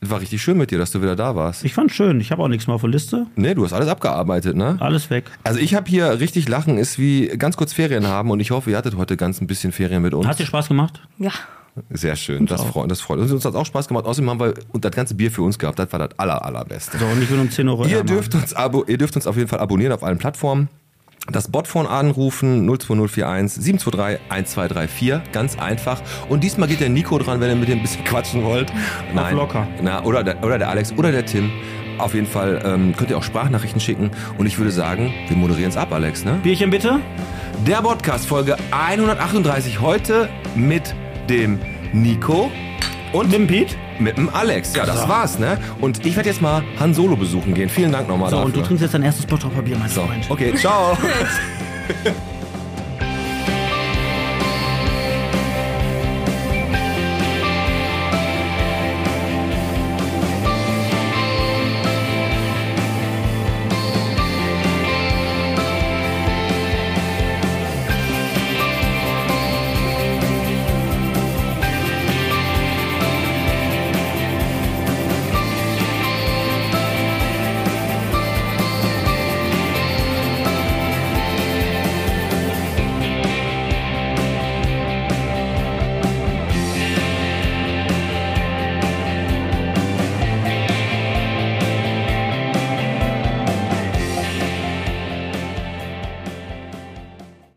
es war richtig schön mit dir, dass du wieder da warst. Ich fand's schön. Ich habe auch nichts mehr auf der Liste. Nee, du hast alles abgearbeitet, ne? Alles weg. Also ich habe hier richtig lachen, ist wie ganz kurz Ferien haben und ich hoffe, ihr hattet heute ganz ein bisschen Ferien mit uns. Hat dir Spaß gemacht? Ja. Sehr schön, das freut, das freut uns. Uns hat auch Spaß gemacht. Außerdem haben wir und das ganze Bier für uns gehabt. Das war das aller, allerbeste. So, und ich will um 10 Euro Ihr dürft, uns abo ihr dürft uns auf jeden Fall abonnieren auf allen Plattformen. Das Botphone anrufen 02041 723 1234, ganz einfach. Und diesmal geht der Nico dran, wenn ihr mit dem ein bisschen quatschen wollt. Nein, locker. Na, oder, der, oder der Alex oder der Tim. Auf jeden Fall ähm, könnt ihr auch Sprachnachrichten schicken. Und ich würde sagen, wir moderieren es ab, Alex. Ne? Bierchen bitte? Der Podcast Folge 138 heute mit dem Nico und dem Pete? Mit dem Alex. Ja, das war's, ne? Und ich werde jetzt mal Han Solo besuchen gehen. Vielen Dank nochmal So, dafür. und du trinkst jetzt dein erstes Bottroper Bier, mein so, Freund. okay, ciao.